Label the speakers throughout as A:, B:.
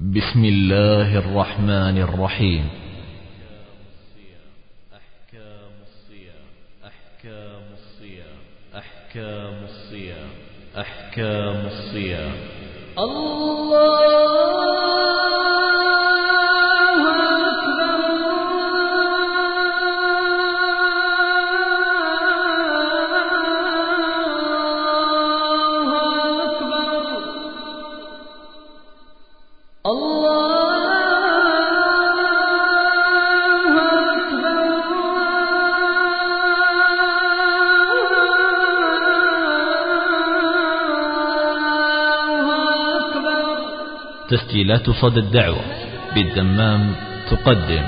A: بسم الله الرحمن الرحيم.
B: أحكام الصيام أحكام الصيام أحكام الصيام أحكام الصيام
A: تسجيلات صدى الدعوة. بالدمام تقدم.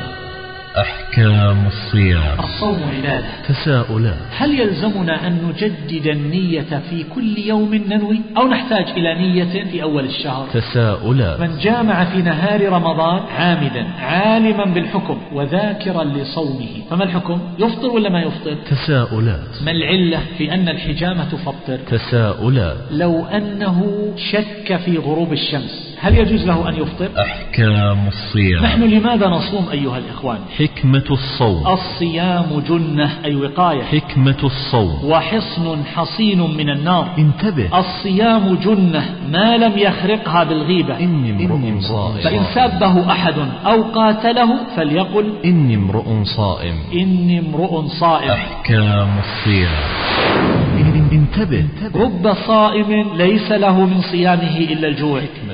A: أحكام الصيام.
C: الصوم عبادة.
A: تساؤلات.
C: هل يلزمنا أن نجدد النية في كل يوم ننوي أو نحتاج إلى نية في أول الشهر؟
A: تساؤلات.
C: من جامع في نهار رمضان عامدا عالما بالحكم وذاكرا لصومه. فما الحكم؟ يفطر ولا ما يفطر؟
A: تساؤلات.
C: ما العلة في أن الحجامة تفطر؟
A: تساؤلات.
C: لو أنه شك في غروب الشمس. هل يجوز له أن يفطر؟
A: أحكام الصيام.
C: نحن لماذا نصوم أيها الإخوان؟
A: حكمة الصوم.
C: الصيام جنة أي وقاية.
A: حكمة الصوم.
C: وحصن حصين من النار.
A: انتبه.
C: الصيام جنة ما لم يخرقها بالغيبة.
A: إني امرؤ صائم.
C: فإن سابه أحد أو قاتله فليقل
A: إني امرؤ صائم.
C: إني امرؤ صائم.
A: أحكام الصيام. انتبه.
C: رب صائم ليس له من صيامه إلا الجوع.
A: حكمة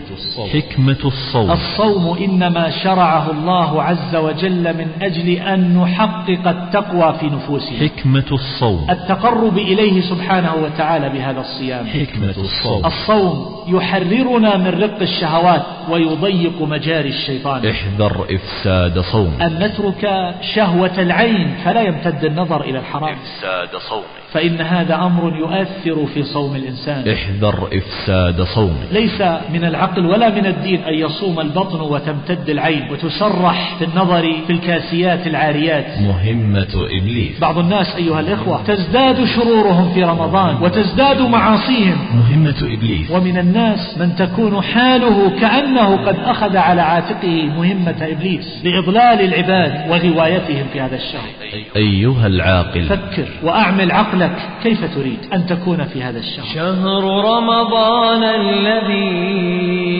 A: الصوم.
C: الصوم إنما شرعه الله عز وجل من أجل أن نحقق التقوى في نفوسنا.
A: حكمة الصوم.
C: التقرب إليه سبحانه وتعالى بهذا الصيام.
A: حكمة الصوم.
C: الصوم يحررنا من رق الشهوات ويضيق مجاري الشيطان.
A: احذر إفساد صوم.
C: أن نترك شهوة العين فلا يمتد النظر إلى الحرام.
A: إفساد صوم.
C: فإن هذا أمر يؤثر في صوم الإنسان.
A: احذر إفساد صوم.
C: ليس من العقل ولا من الدين أن يصوم البطن وتمتد العين وتسرح في النظر في الكاسيات العاريات.
A: مهمة إبليس.
C: بعض الناس أيها الإخوة تزداد شرورهم في رمضان وتزداد معاصيهم.
A: مهمة إبليس.
C: ومن الناس من تكون حاله كأنه قد أخذ على عاتقه مهمة إبليس لإضلال العباد وغوايتهم في هذا الشهر.
A: أيها العاقل.
C: فكر وأعمل عقلك كيف تريد أن تكون في هذا الشهر.
D: شهر رمضان الذي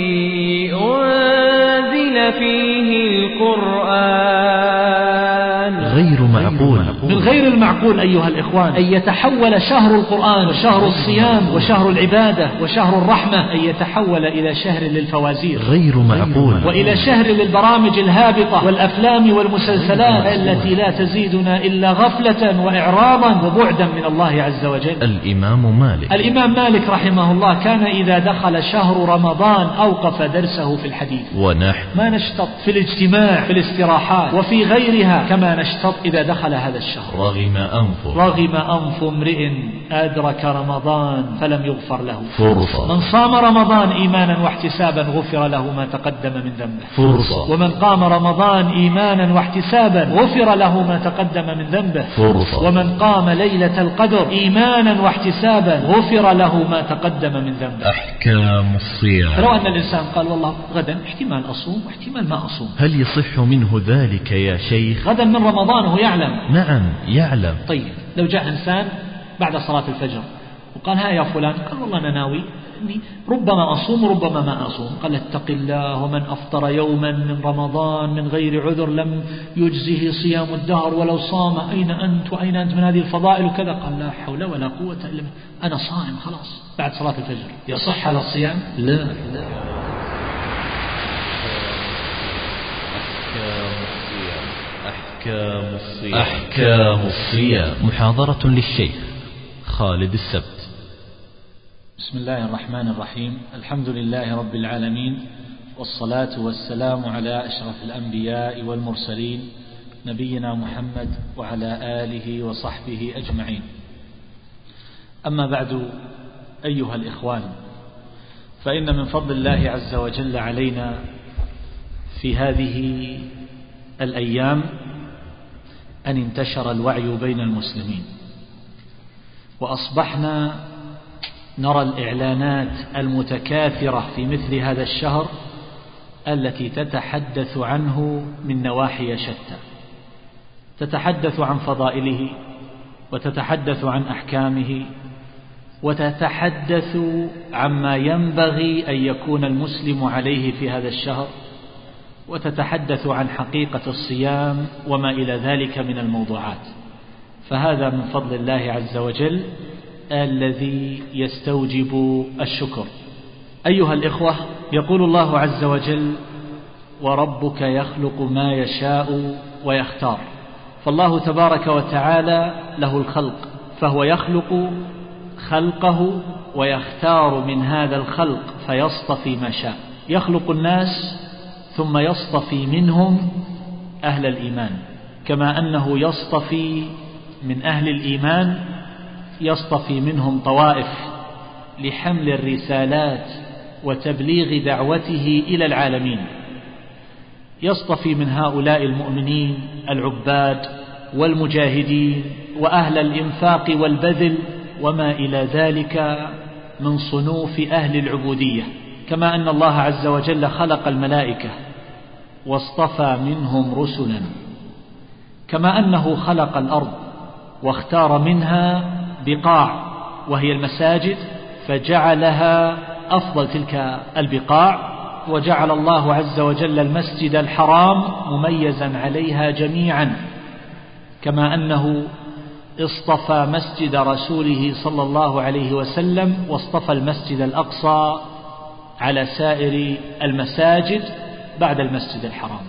D: أنزل فيه القرآن.
A: غير معقول.
C: غير المعقول أيها الإخوان. أن يتحول شهر القرآن وشهر الصيام. وشهر العبادة وشهر الرحمة أن يتحول إلى شهر للفوازير.
A: غير معقول.
C: وإلى شهر للبرامج الهابطة. والأفلام والمسلسلات. التي لا تزيدنا إلا غفلة وإعراضا وبعدا من الله عز وجل.
A: الإمام مالك.
C: الإمام مالك رحمه الله كان إذا دخل شهر رمضان أوقف درسه في الحديث.
A: ونحن.
C: ما نشتط في الاجتماع في الاستراحات وفي غيرها كما نشتط إذا دخل هذا الشهر.
A: رغم أنفه
C: رغم أنف امرئ أدرك رمضان فلم يغفر له.
A: فرصة.
C: من صام رمضان إيمانا واحتسابا غفر له ما تقدم من ذنبه.
A: فرصة.
C: ومن قام رمضان إيمانا واحتسابا غفر له ما تقدم من ذنبه.
A: فرصة.
C: ومن قام ليلة القدر إيمانا واحتسابا غفر له ما تقدم من ذنبه.
A: أحكام الصيام.
C: فلو أن الإنسان قال والله غدا احتمال أصوم واحتمال ما أصوم.
A: هل يصح منه ذلك يا شيخ؟
C: غدا من رمضان وهو يعلم.
A: نعم. يعلم.
C: طيب لو جاء إنسان بعد صلاة الفجر وقال ها يا فلان قال والله أنا ناوي أني ربما أصوم وربما ما أصوم. قال اتق الله ومن أفطر يوما من رمضان من غير عذر لم يجزه صيام الدهر ولو صام. أين أنت وأين أنت من هذه الفضائل وكذا؟ قال لا حول ولا قوة إلا بالله أنا صائم خلاص بعد صلاة الفجر. يصح هذا الصيام؟ لا لا.
B: أحكام الصيام.
A: أحكام الصيام. محاضرة للشيخ خالد السبت.
C: بسم الله الرحمن الرحيم. الحمد لله رب العالمين والصلاة والسلام على أشرف الأنبياء والمرسلين نبينا محمد وعلى آله وصحبه أجمعين. أما بعد أيها الإخوان فإن من فضل الله عز وجل علينا في هذه الأيام أن انتشر الوعي بين المسلمين. وأصبحنا نرى الإعلانات المتكاثرة في مثل هذا الشهر التي تتحدث عنه من نواحي شتى. تتحدث عن فضائله وتتحدث عن أحكامه وتتحدث عما ينبغي أن يكون المسلم عليه في هذا الشهر. وتتحدث عن حقيقة الصيام وما إلى ذلك من الموضوعات. فهذا من فضل الله عز وجل الذي يستوجب الشكر. أيها الإخوة يقول الله عز وجل وربك يخلق ما يشاء ويختار فالله تبارك وتعالى له الخلق فهو يخلق خلقه ويختار من هذا الخلق فيصطفي ما شاء. يخلق الناس ثم يصطفي منهم أهل الإيمان. كما أنه يصطفي من أهل الإيمان يصطفي منهم طوائف لحمل الرسالات وتبليغ دعوته إلى العالمين. يصطفي من هؤلاء المؤمنين العباد والمجاهدين وأهل الإنفاق والبذل وما إلى ذلك من صنوف أهل العبودية. كما أن الله عز وجل خلق الملائكة واصطفى منهم رسلا كما أنه خلق الأرض واختار منها بقاع وهي المساجد فجعلها أفضل تلك البقاع وجعل الله عز وجل المسجد الحرام مميزا عليها جميعا كما أنه اصطفى مسجد رسوله صلى الله عليه وسلم واصطفى المسجد الأقصى على سائر المساجد بعد المسجد الحرام.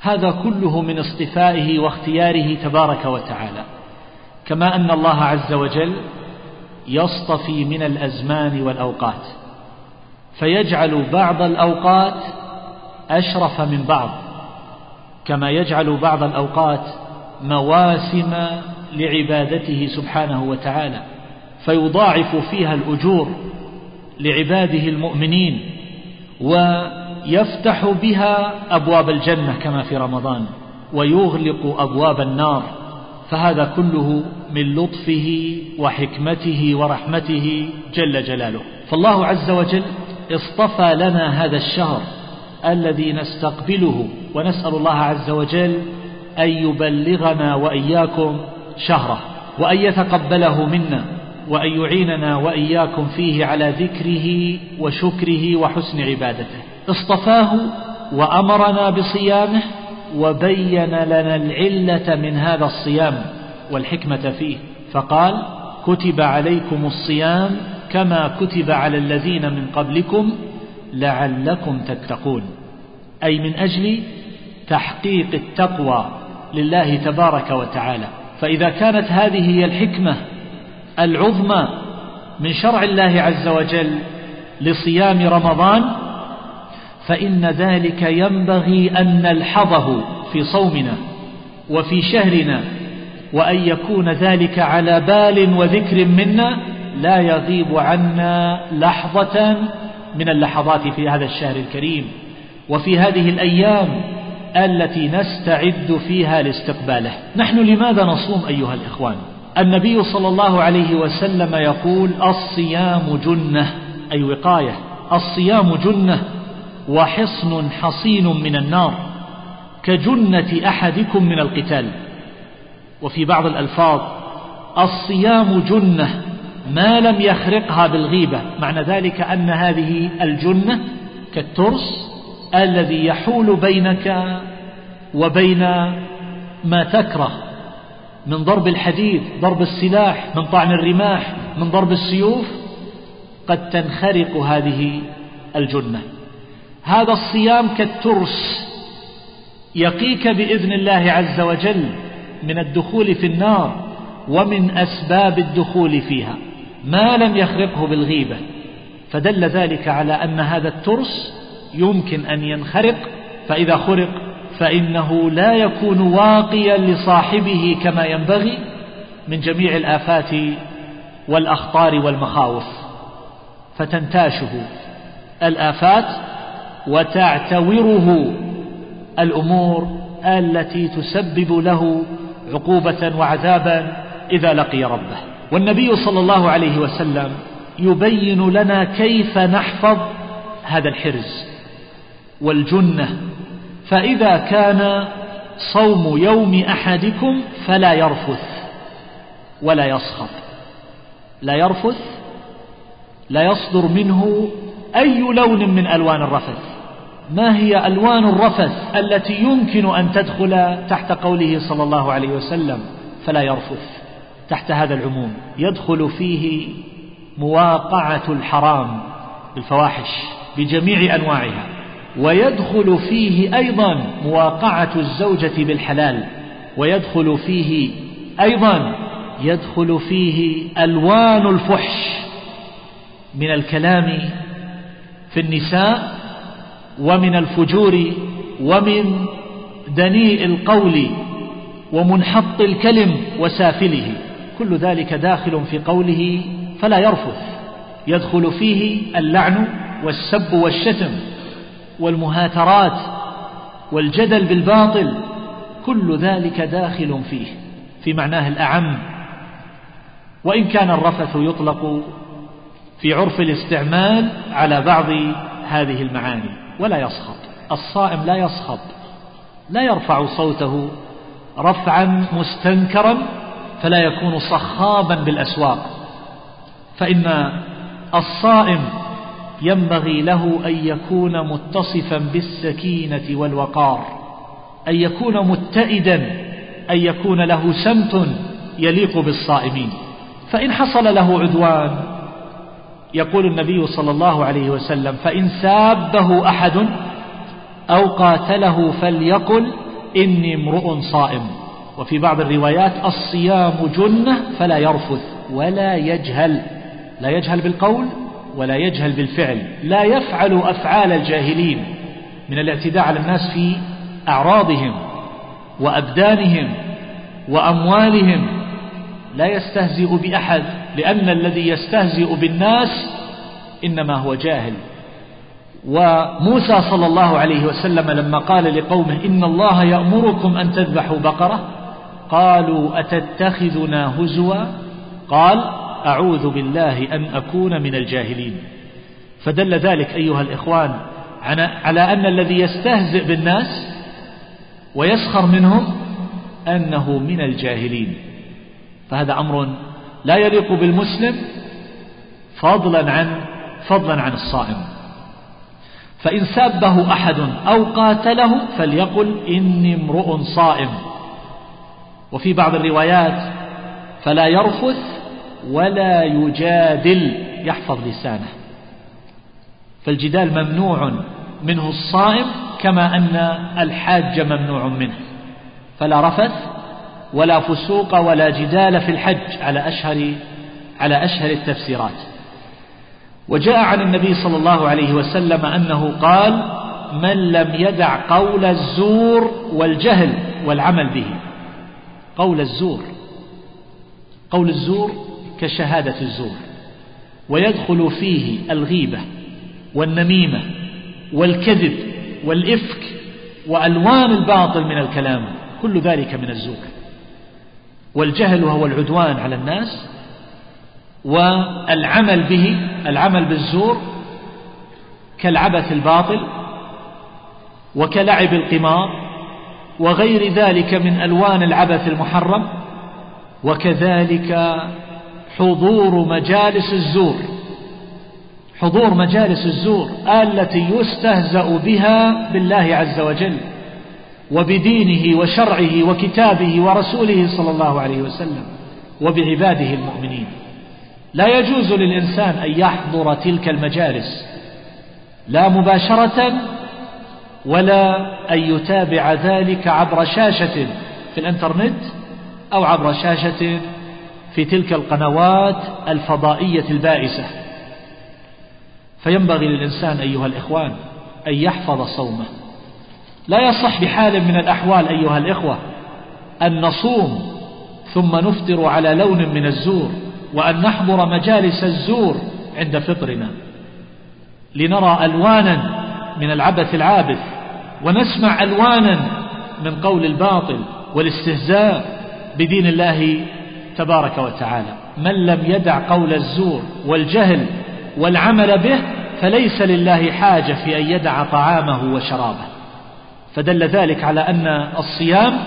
C: هذا كله من اصطفائه واختياره تبارك وتعالى. كما أن الله عز وجل يصطفي من الأزمان والأوقات. فيجعل بعض الأوقات أشرف من بعض. كما يجعل بعض الأوقات مواسم لعبادته سبحانه وتعالى. فيضاعف فيها الأجور لعباده المؤمنين ويفتح بها أبواب الجنة كما في رمضان ويغلق أبواب النار فهذا كله من لطفه وحكمته ورحمته جل جلاله. فالله عز وجل اصطفى لنا هذا الشهر الذي نستقبله ونسأل الله عز وجل أن يبلغنا وإياكم شهره وأن يتقبله منا وأن يعيننا وإياكم فيه على ذكره وشكره وحسن عبادته. اصطفاه وأمرنا بصيامه وبين لنا العلة من هذا الصيام والحكمة فيه. فقال كتب عليكم الصيام كما كتب على الذين من قبلكم لعلكم تتقون. أي من أجل تحقيق التقوى لله تبارك وتعالى. فإذا كانت هذه هي الحكمة العظمى من شرع الله عز وجل لصيام رمضان فإن ذلك ينبغي أن نلحظه في صومنا وفي شهرنا وأن يكون ذلك على بال وذكر منا لا يغيب عنا لحظة من اللحظات في هذا الشهر الكريم وفي هذه الأيام التي نستعد فيها لاستقباله. نحن لماذا نصوم أيها الإخوان؟ النبي صلى الله عليه وسلم يقول الصيام جنة أي وقاية الصيام جنة وحصن حصين من النار كجنة أحدكم من القتال. وفي بعض الألفاظ الصيام جنة ما لم يخرقها بالغيبة معنى ذلك أن هذه الجنة كالترس الذي يحول بينك وبين ما تكره من ضرب الحديد ضرب السلاح من طعن الرماح من ضرب السيوف قد تنخرق هذه الجنة. هذا الصيام كالترس يقيك بإذن الله عز وجل من الدخول في النار ومن أسباب الدخول فيها ما لم يخرقه بالغيبة. فدل ذلك على أن هذا الترس يمكن أن ينخرق فإذا خرق فإنه لا يكون واقيا لصاحبه كما ينبغي من جميع الآفات والأخطار والمخاوف. فتنتاشه الآفات وتعتوره الأمور التي تسبب له عقوبة وعذابا إذا لقي ربه. والنبي صلى الله عليه وسلم يبين لنا كيف نحفظ هذا الحرز والجنة. فإذا كان صوم يوم أحدكم فلا يرفث ولا يصخب. لا يرفث لا يصدر منه أي لون من ألوان الرفث. ما هي ألوان الرفث التي يمكن أن تدخل تحت قوله صلى الله عليه وسلم فلا يرفث تحت هذا العموم يدخل فيه مواقعة الحرام الفواحش بجميع أنواعها ويدخل فيه أيضا مواقعة الزوجة بالحلال ويدخل فيه أيضا يدخل فيه ألوان الفحش من الكلام في النساء ومن الفجور ومن دنيء القول ومنحط الكلم وسافله. كل ذلك داخل في قوله فلا يرفث يدخل فيه اللعن والسب والشتم والمهاترات والجدل بالباطل. كل ذلك داخل فيه في معناه الأعم. وإن كان الرفث يطلق في عرف الاستعمال على بعض هذه المعاني. ولا يصخب. الصائم لا يصخب. لا يرفع صوته رفعا مستنكرا فلا يكون صخابا بالأسواق. فإن الصائم ينبغي له أن يكون متصفا بالسكينة والوقار أن يكون متئدا أن يكون له سمت يليق بالصائمين. فإن حصل له عدوان يقول النبي صلى الله عليه وسلم فإن سابه أحد أو قاتله فليقل إني امرؤ صائم. وفي بعض الروايات الصيام جنة فلا يرفث ولا يجهل. لا يجهل بالقول ولا يجهل بالفعل. لا يفعل أفعال الجاهلين من الاعتداء على الناس في أعراضهم وأبدانهم وأموالهم لا يستهزئ بأحد لأن الذي يستهزئ بالناس إنما هو جاهل. وموسى صلى الله عليه وسلم لما قال لقومه إن الله يأمركم أن تذبحوا بقرة؟ قالوا أتتخذنا هزوا؟ قال أعوذ بالله أن أكون من الجاهلين. فدل ذلك أيها الإخوان على أن الذي يستهزئ بالناس ويسخر منهم أنه من الجاهلين. فهذا أمر لا يليق بالمسلم فضلا عن فضلا عن الصائم. فإن سابه أحد أو قاتله فليقل إني امرؤ صائم. وفي بعض الروايات فلا يرفث ولا يجادل يحفظ لسانه. فالجدال ممنوع منه الصائم كما أن الحاج ممنوع منه. فلا رفث ولا فسوق ولا جدال في الحج على أشهر على أشهر التفسيرات. وجاء عن النبي صلى الله عليه وسلم أنه قال من لم يدع قول الزور والجهل والعمل به. قول الزور قول الزور كشهادة الزور. ويدخل فيه الغيبة والنميمة والكذب والإفك وألوان الباطل من الكلام كل ذلك من الزور. والجهل وهو العدوان على الناس والعمل به العمل بالزور كالعبث الباطل وكلعب القمار وغير ذلك من ألوان العبث المحرم وكذلك حضور مجالس الزور. حضور مجالس الزور التي يستهزأ بها بالله عز وجل. وبدينه وشرعه وكتابه ورسوله صلى الله عليه وسلم وبعباده المؤمنين. لا يجوز للإنسان أن يحضر تلك المجالس لا مباشرة ولا أن يتابع ذلك عبر شاشة في الإنترنت أو عبر شاشة في تلك القنوات الفضائية البائسة. فينبغي للإنسان أيها الإخوان أن يحفظ صومه. لا يصح بحال من الأحوال أيها الإخوة أن نصوم ثم نفطر على لون من الزور وأن نحضر مجالس الزور عند فطرنا. لنرى ألوانا من العبث العابث ونسمع ألوانا من قول الباطل والاستهزاء بدين الله تبارك وتعالى. من لم يدع قول الزور والجهل والعمل به فليس لله حاجة في أن يدع طعامه وشرابه. فدل ذلك على أن الصيام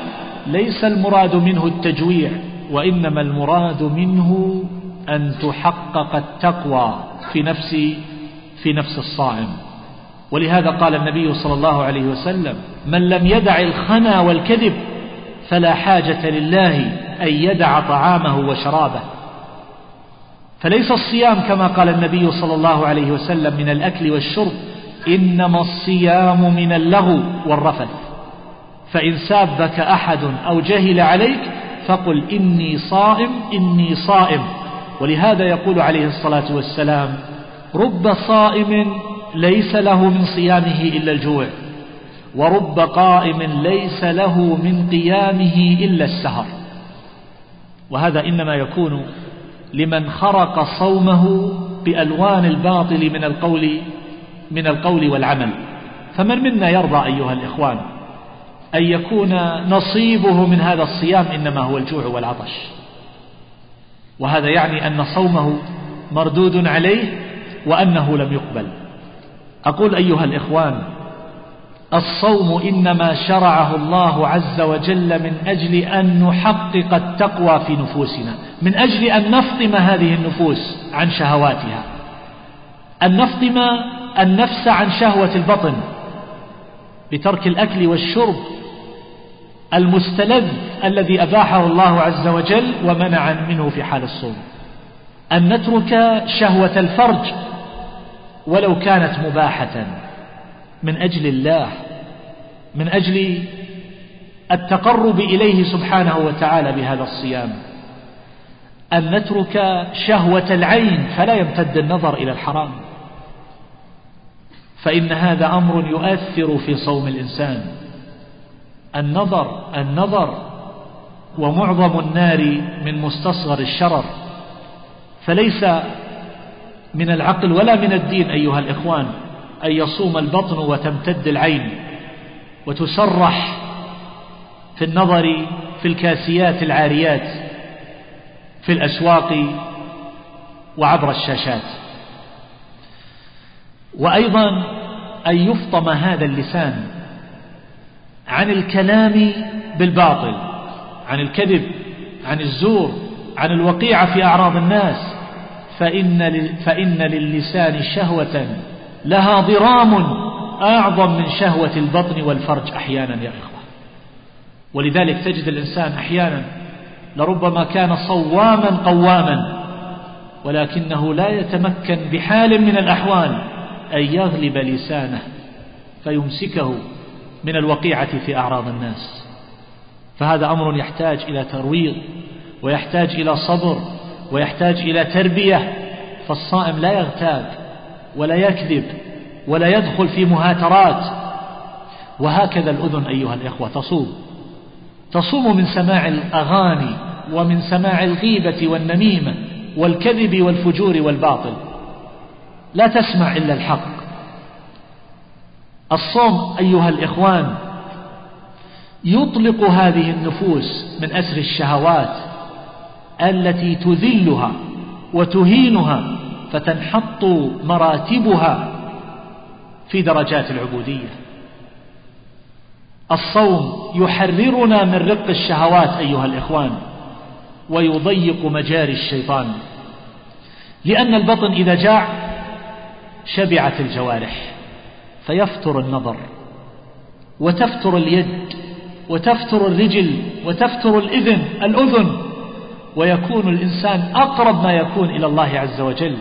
C: ليس المراد منه التجويع وإنما المراد منه أن تحقق التقوى في نفس في نفس الصائم. ولهذا قال النبي صلى الله عليه وسلم من لم يدع الخنا والكذب فلا حاجة لله أن يدع طعامه وشرابه. فليس الصيام كما قال النبي صلى الله عليه وسلم من الأكل والشرب إنما الصيام من اللغو والرفث. فإن سابك أحد أو جهل عليك فقل إني صائم إني صائم. ولهذا يقول عليه الصلاة والسلام رب صائم ليس له من صيامه إلا الجوع ورب قائم ليس له من قيامه إلا السهر. وهذا إنما يكون لمن خرق صومه بألوان الباطل من القول من القول والعمل. فمن منا يرضى أيها الإخوان أن يكون نصيبه من هذا الصيام إنما هو الجوع والعطش. وهذا يعني أن صومه مردود عليه وأنه لم يقبل. أقول أيها الإخوان الصوم إنما شرعه الله عز وجل من أجل أن نحقق التقوى في نفوسنا من أجل أن نفطم هذه النفوس عن شهواتها. أن نفطم النفس عن شهوة البطن بترك الأكل والشرب المستلذ الذي أباحه الله عز وجل ومنع منه في حال الصوم. أن نترك شهوة الفرج ولو كانت مباحة من أجل الله من أجل التقرب إليه سبحانه وتعالى بهذا الصيام. أن نترك شهوة العين فلا يمتد النظر إلى الحرام. فإن هذا أمر يؤثر في صوم الإنسان. النظر النظر ومعظم النار من مستصغر الشرر. فليس من العقل ولا من الدين أيها الإخوان أن يصوم البطن وتمتد العين وتسرح في النظر في الكاسيات العاريات في الأسواق وعبر الشاشات. وأيضا أن يفطم هذا اللسان عن الكلام بالباطل عن الكذب عن الزور عن الوقيعة في أعراض الناس. فإن, فإن للسان شهوة لها ضرام أعظم من شهوة البطن والفرج أحيانا يا إخوة. ولذلك تجد الإنسان أحيانا لربما كان صواما قواما ولكنه لا يتمكن بحال من الأحوال. أن يغلب لسانه فيمسكه من الوقيعة في أعراض الناس. فهذا أمر يحتاج إلى ترويض ويحتاج إلى صبر ويحتاج إلى تربية. فالصائم لا يغتاب ولا يكذب ولا يدخل في مهاترات. وهكذا الأذن أيها الإخوة تصوم. تصوم من سماع الأغاني ومن سماع الغيبة والنميمة والكذب والفجور والباطل. لا تسمع إلا الحق. الصوم أيها الإخوان يطلق هذه النفوس من أسر الشهوات التي تذلها وتهينها فتنحط مراتبها في درجات العبودية. الصوم يحررنا من رق الشهوات أيها الإخوان ويضيق مجاري الشيطان. لأن البطن إذا جاع شبعت الجوارح فيفتر النظر وتفتر اليد وتفتر الرجل وتفتر الإذن الأذن ويكون الإنسان أقرب ما يكون إلى الله عز وجل.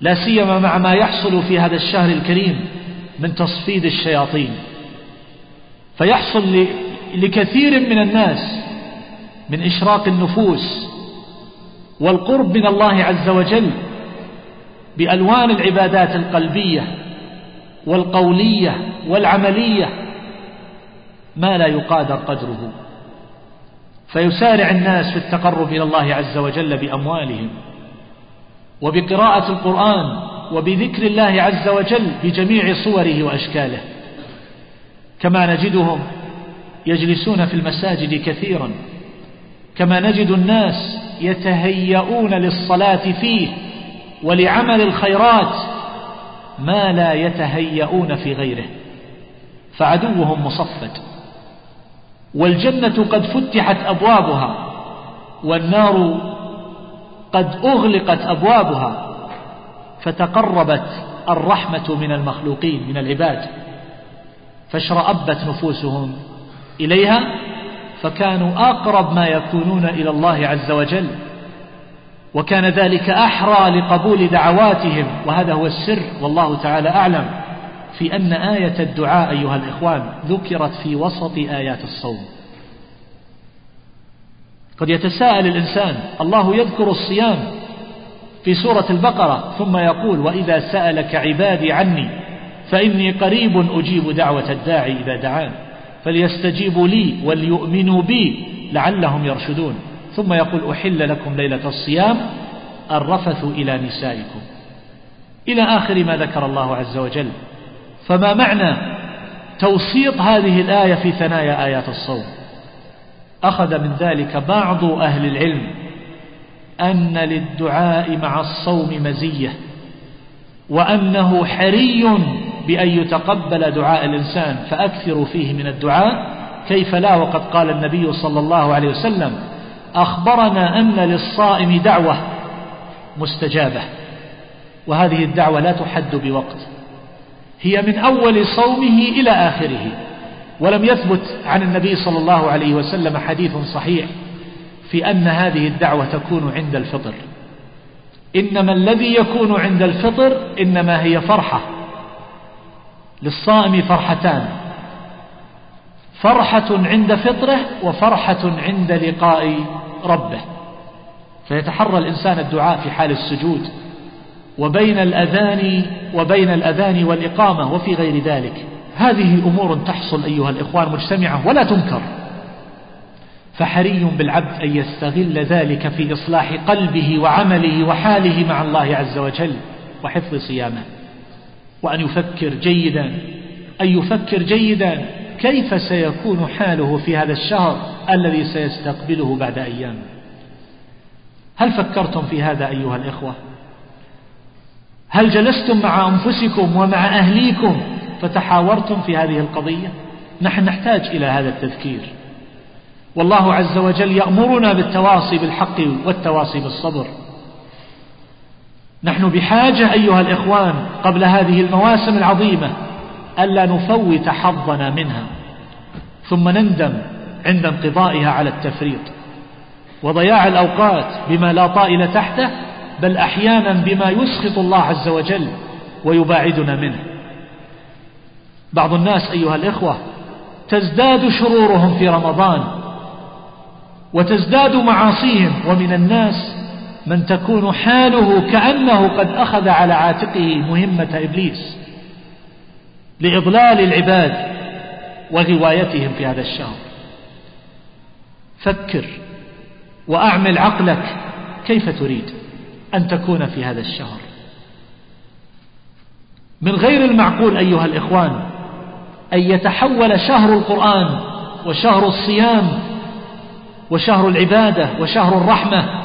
C: لا سيما مع ما يحصل في هذا الشهر الكريم من تصفيد الشياطين. فيحصل لكثير من الناس من إشراق النفوس والقرب من الله عز وجل بألوان العبادات القلبية والقولية والعملية ما لا يقادر قدره. فيسارع الناس في التقرب إلى الله عز وجل بأموالهم وبقراءة القرآن وبذكر الله عز وجل بجميع صوره وأشكاله. كما نجدهم يجلسون في المساجد كثيرا. كما نجد الناس يتهيئون للصلاة فيه ولعمل الخيرات ما لا يتهيئون في غيره فعدوهم مصفد. والجنة قد فتحت أبوابها والنار قد أغلقت أبوابها فتقربت الرحمة من المخلوقين من العباد فاشرأبت نفوسهم إليها فكانوا أقرب ما يكونون إلى الله عز وجل. وكان ذلك أحرى لقبول دعواتهم وهذا هو السر والله تعالى أعلم. في أن آية الدعاء أيها الإخوان ذكرت في وسط آيات الصوم. قد يتساءل الإنسان الله يذكر الصيام في سورة البقرة ثم يقول وإذا سألك عبادي عني فإني قريب أجيب دعوة الداعي إذا دعان فليستجيبوا لي وليؤمنوا بي لعلهم يرشدون. ثم يقول أحل لكم ليلة الصيام الرفث إلى نسائكم. إلى آخر ما ذكر الله عز وجل. فما معنى توسيط هذه الآية في ثنايا آيات الصوم؟ أخذ من ذلك بعض أهل العلم أن للدعاء مع الصوم مزية وأنه حري بأن يتقبل دعاء الإنسان فأكثروا فيه من الدعاء كيف لا؟ وقد قال النبي صلى الله عليه وسلم أخبرنا أن للصائم دعوة مستجابة وهذه الدعوة لا تحد بوقت. هي من أول صومه إلى آخره ولم يثبت عن النبي صلى الله عليه وسلم حديث صحيح في أن هذه الدعوة تكون عند الفطر. إنما الذي يكون عند الفطر إنما هي فرحة. للصائم فرحتان فرحة عند فطره وفرحة عند لقاء ربه. فيتحرى الإنسان الدعاء في حال السجود. وبين الأذان وبين الأذان والإقامة وفي غير ذلك. هذه أمور تحصل أيها الإخوان مجتمعة ولا تنكر. فحري بالعبد أن يستغل ذلك في إصلاح قلبه وعمله وحاله مع الله عز وجل وحفظ صيامه. وأن يفكر جيدا. أن يفكر جيدا. كيف سيكون حاله في هذا الشهر الذي سيستقبله بعد أيام؟ هل فكرتم في هذا أيها الإخوة؟ هل جلستم مع أنفسكم ومع أهليكم فتحاورتم في هذه القضية؟ نحن نحتاج إلى هذا التذكير. والله عز وجل يأمرنا بالتواصي بالحق والتواصي بالصبر. نحن بحاجة أيها الإخوان قبل هذه المواسم العظيمة ألا نفوت حظنا منها ثم نندم عند انقضائها على التفريط. وضياع الأوقات بما لا طائل تحته بل أحيانا بما يسخط الله عز وجل ويباعدنا منه. بعض الناس أيها الإخوة تزداد شرورهم في رمضان وتزداد معاصيهم ومن الناس من تكون حاله كأنه قد أخذ على عاتقه مهمة إبليس. لإضلال العباد وغوايتهم في هذا الشهر. فكر وأعمل عقلك كيف تريد أن تكون في هذا الشهر. من غير المعقول أيها الإخوان أن يتحول شهر القرآن وشهر الصيام وشهر العبادة وشهر الرحمة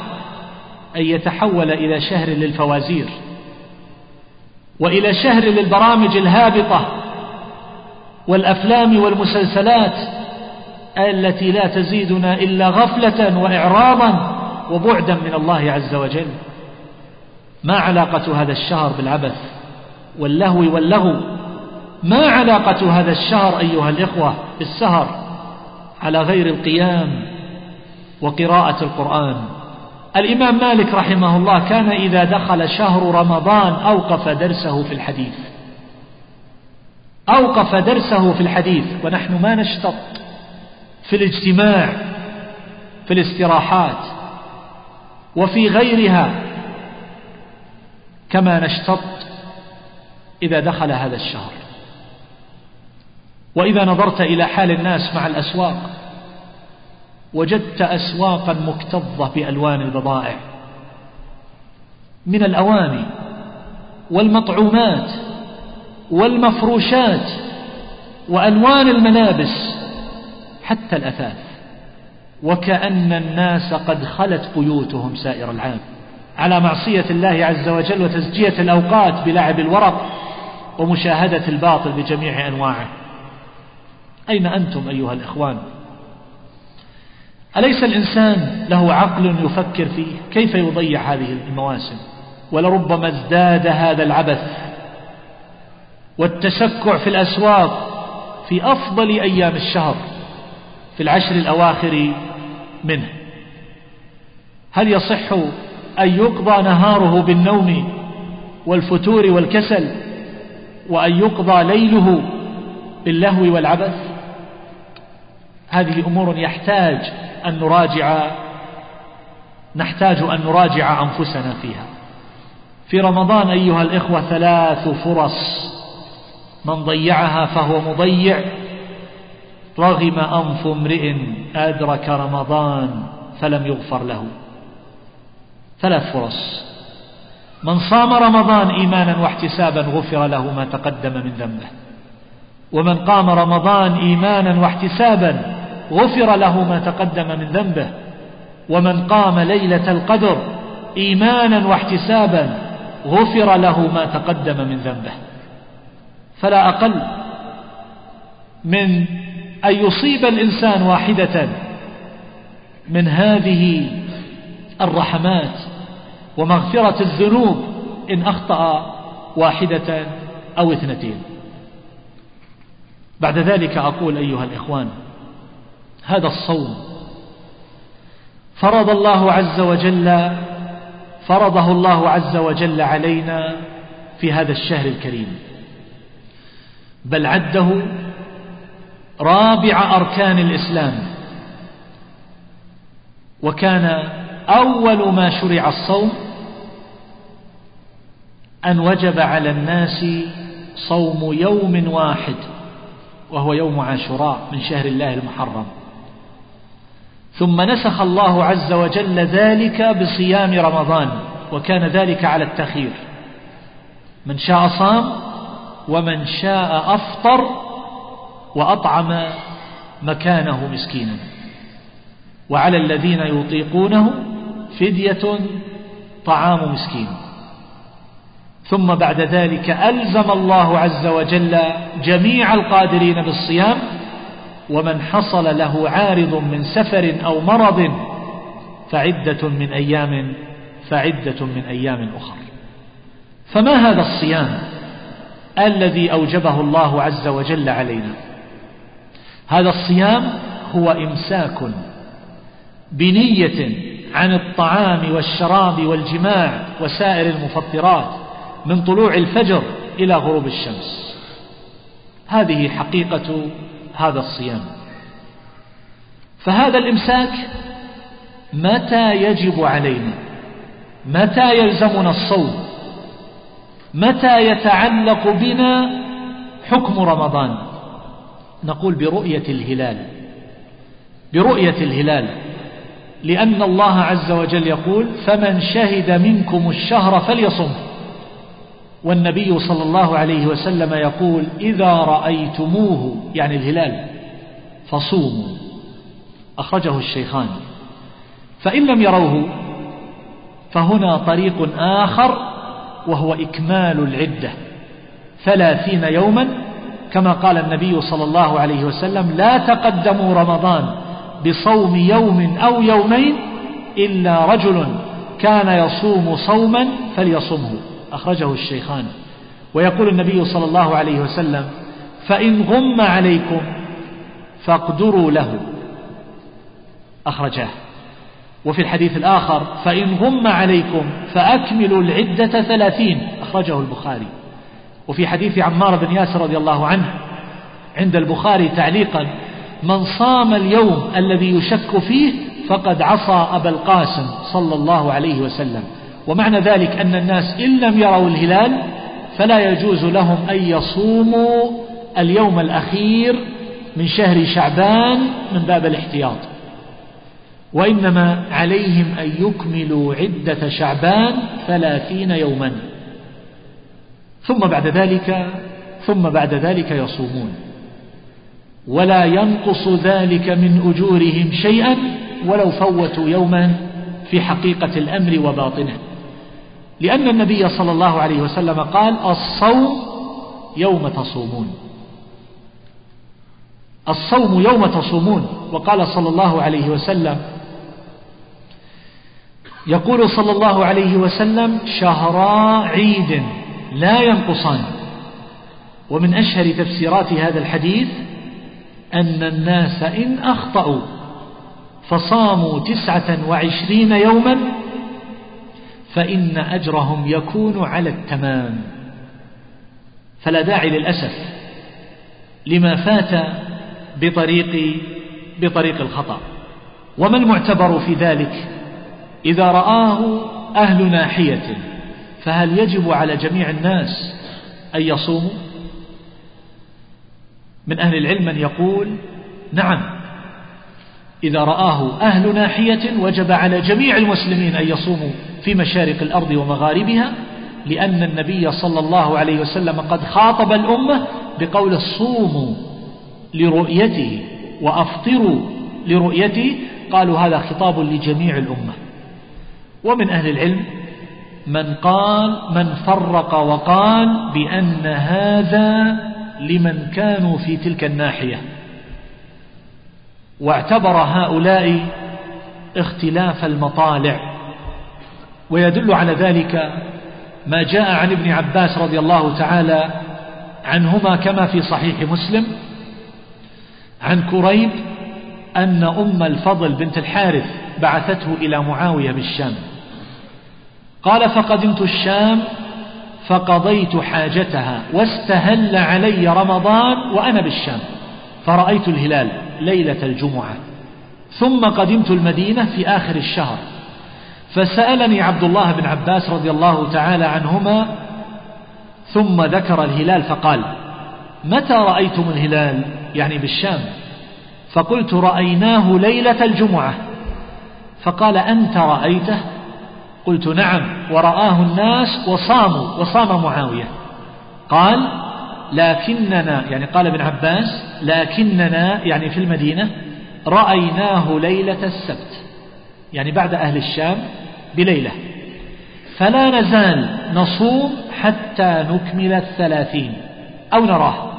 C: أن يتحول إلى شهر للفوازير وإلى شهر للبرامج الهابطة والأفلام والمسلسلات التي لا تزيدنا إلا غفلة وإعراضا وبعدا من الله عز وجل. ما علاقة هذا الشهر بالعبث واللهو واللغو؟ ما علاقة هذا الشهر أيها الإخوة بالسهر على غير القيام وقراءة القرآن؟ الإمام مالك رحمه الله كان إذا دخل شهر رمضان أوقف درسه في الحديث. أوقف درسه في الحديث ونحن ما نشتط في الاجتماع في الاستراحات وفي غيرها كما نشتط إذا دخل هذا الشهر. وإذا نظرت إلى حال الناس مع الأسواق وجدت أسواقا مكتظة بألوان البضائع من الأواني والمطعومات والمفروشات وألوان الملابس حتى الأثاث. وكأن الناس قد خلت بيوتهم سائر العام. على معصية الله عز وجل وتزجية الأوقات بلعب الورق ومشاهدة الباطل بجميع أنواعه. أين أنتم أيها الإخوان؟ أليس الإنسان له عقل يفكر فيه؟ كيف يضيع هذه المواسم؟ ولربما ازداد هذا العبث والتسكع في الأسواق في أفضل أيام الشهر في العشر الأواخر منه. هل يصح أن يقضى نهاره بالنوم والفتور والكسل وأن يقضى ليله باللهو والعبث؟ هذه أمور يحتاج أن نراجع نحتاج أن نراجع أنفسنا فيها. في رمضان أيها الإخوة ثلاث فرص من ضيعها فهو مضيع. رغم أنف امرئ أدرك رمضان فلم يغفر له. ثلاث فرص. من صام رمضان إيمانا واحتسابا غفر له ما تقدم من ذنبه. ومن قام رمضان إيمانا واحتسابا غفر له ما تقدم من ذنبه. ومن قام ليلة القدر إيمانا واحتسابا غفر له ما تقدم من ذنبه. فلا أقل من أن يصيب الإنسان واحدة من هذه الرحمات ومغفرة الذنوب إن أخطأ واحدة أو اثنتين. بعد ذلك أقول أيها الإخوان هذا الصوم فرض الله عز وجل فرضه الله عز وجل علينا في هذا الشهر الكريم. بل عده رابع أركان الإسلام. وكان أول ما شرع الصوم أن وجب على الناس صوم يوم واحد وهو يوم عاشوراء من شهر الله المحرم. ثم نسخ الله عز وجل ذلك بصيام رمضان وكان ذلك على التخير. من شاء صام ومن شاء أفطر وأطعم مكانه مسكينا. وعلى الذين يطيقونه فدية طعام مسكين. ثم بعد ذلك ألزم الله عز وجل جميع القادرين بالصيام ومن حصل له عارض من سفر أو مرض فعدة من أيام فعدة من أيام أخر. فما هذا الصيام؟ الذي أوجبه الله عز وجل علينا. هذا الصيام هو إمساك بنية عن الطعام والشراب والجماع وسائر المفطرات من طلوع الفجر إلى غروب الشمس. هذه حقيقة هذا الصيام. فهذا الإمساك متى يجب علينا؟ متى يلزمنا الصوم؟ متى يتعلق بنا حكم رمضان؟ نقول برؤية الهلال. برؤية الهلال. لأن الله عز وجل يقول فمن شهد منكم الشهر فليصم. والنبي صلى الله عليه وسلم يقول إذا رأيتموه يعني الهلال. فصوموا. أخرجه الشيخان. فإن لم يروه فهنا طريق آخر وهو إكمال العدة. ثلاثين يوما كما قال النبي صلى الله عليه وسلم لا تقدموا رمضان بصوم يوم أو يومين إلا رجل كان يصوم صوما فليصمه. أخرجه الشيخان. ويقول النبي صلى الله عليه وسلم فإن غم عليكم فاقدروا له. أخرجاه وفي الحديث الآخر فإن غم عليكم فأكملوا العدة ثلاثين. أخرجه البخاري. وفي حديث عمار بن ياسر رضي الله عنه عند البخاري تعليقا من صام اليوم الذي يشك فيه فقد عصى أبا القاسم صلى الله عليه وسلم. ومعنى ذلك أن الناس إن لم يروا الهلال فلا يجوز لهم أن يصوموا اليوم الأخير من شهر شعبان من باب الاحتياط. وإنما عليهم أن يكملوا عدة شعبان ثلاثين يوما. ثم بعد ذلك ثم بعد ذلك يصومون. ولا ينقص ذلك من أجورهم شيئا ولو فوتوا يوما في حقيقة الأمر وباطنه. لأن النبي صلى الله عليه وسلم قال الصوم يوم تصومون. الصوم يوم تصومون. وقال صلى الله عليه وسلم يقول صلى الله عليه وسلم شهرا عيد لا ينقصان. ومن أشهر تفسيرات هذا الحديث أن الناس إن أخطأوا فصاموا تسعة وعشرين يوما فإن أجرهم يكون على التمام. فلا داعي للأسف لما فات بطريق بطريق الخطأ. وما المعتبر في ذلك؟ إذا رآه أهل ناحية فهل يجب على جميع الناس أن يصوموا؟ من أهل العلم من يقول نعم. إذا رآه أهل ناحية وجب على جميع المسلمين أن يصوموا في مشارق الأرض ومغاربها لأن النبي صلى الله عليه وسلم قد خاطب الأمة بقول صوموا لرؤيته وأفطروا لرؤيته قالوا هذا خطاب لجميع الأمة. ومن أهل العلم من قال من فرق وقال بأن هذا لمن كانوا في تلك الناحية. واعتبر هؤلاء اختلاف المطالع. ويدل على ذلك ما جاء عن ابن عباس رضي الله تعالى عنهما كما في صحيح مسلم عن كريب أن أم الفضل بنت الحارث بعثته إلى معاوية بالشام. قال فقدمت الشام فقضيت حاجتها واستهل علي رمضان وأنا بالشام فرأيت الهلال ليلة الجمعة ثم قدمت المدينة في آخر الشهر. فسألني عبد الله بن عباس رضي الله تعالى عنهما ثم ذكر الهلال فقال متى رأيتم الهلال؟ يعني بالشام. فقلت رأيناه ليلة الجمعة. فقال أنت رأيته؟ قلت نعم ورآه الناس وصاموا وصام معاوية. قال لكننا يعني قال ابن عباس لكننا يعني في المدينة رأيناه ليلة السبت يعني بعد أهل الشام بليلة. فلا نزال نصوم حتى نكمل الثلاثين أو نراه.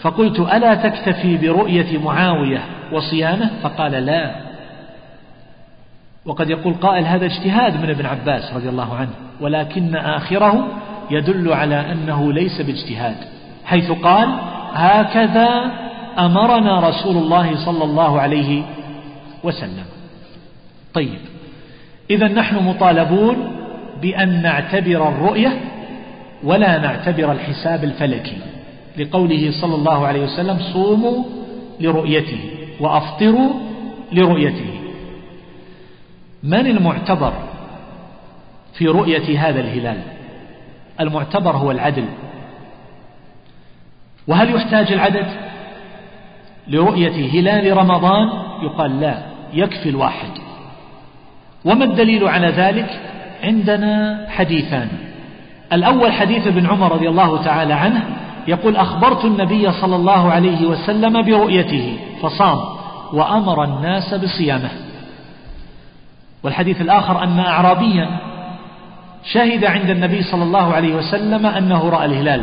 C: فقلت ألا تكتفي برؤية معاوية وصيامه؟ فقال لا. وقد يقول قائل هذا اجتهاد من ابن عباس رضي الله عنه ولكن آخره يدل على أنه ليس باجتهاد حيث قال هكذا أمرنا رسول الله صلى الله عليه وسلم. طيب إذا نحن مطالبون بأن نعتبر الرؤية ولا نعتبر الحساب الفلكي لقوله صلى الله عليه وسلم صوموا لرؤيته وأفطروا لرؤيته. من المعتبر في رؤية هذا الهلال؟ المعتبر هو العدل. وهل يحتاج العدد لرؤية هلال رمضان؟ يقال لا يكفي الواحد. وما الدليل على ذلك؟ عندنا حديثان. الأول حديث ابن عمر رضي الله تعالى عنه يقول أخبرت النبي صلى الله عليه وسلم برؤيته فصام وأمر الناس بصيامه. والحديث الآخر أن أعرابيا شهد عند النبي صلى الله عليه وسلم أنه رأى الهلال.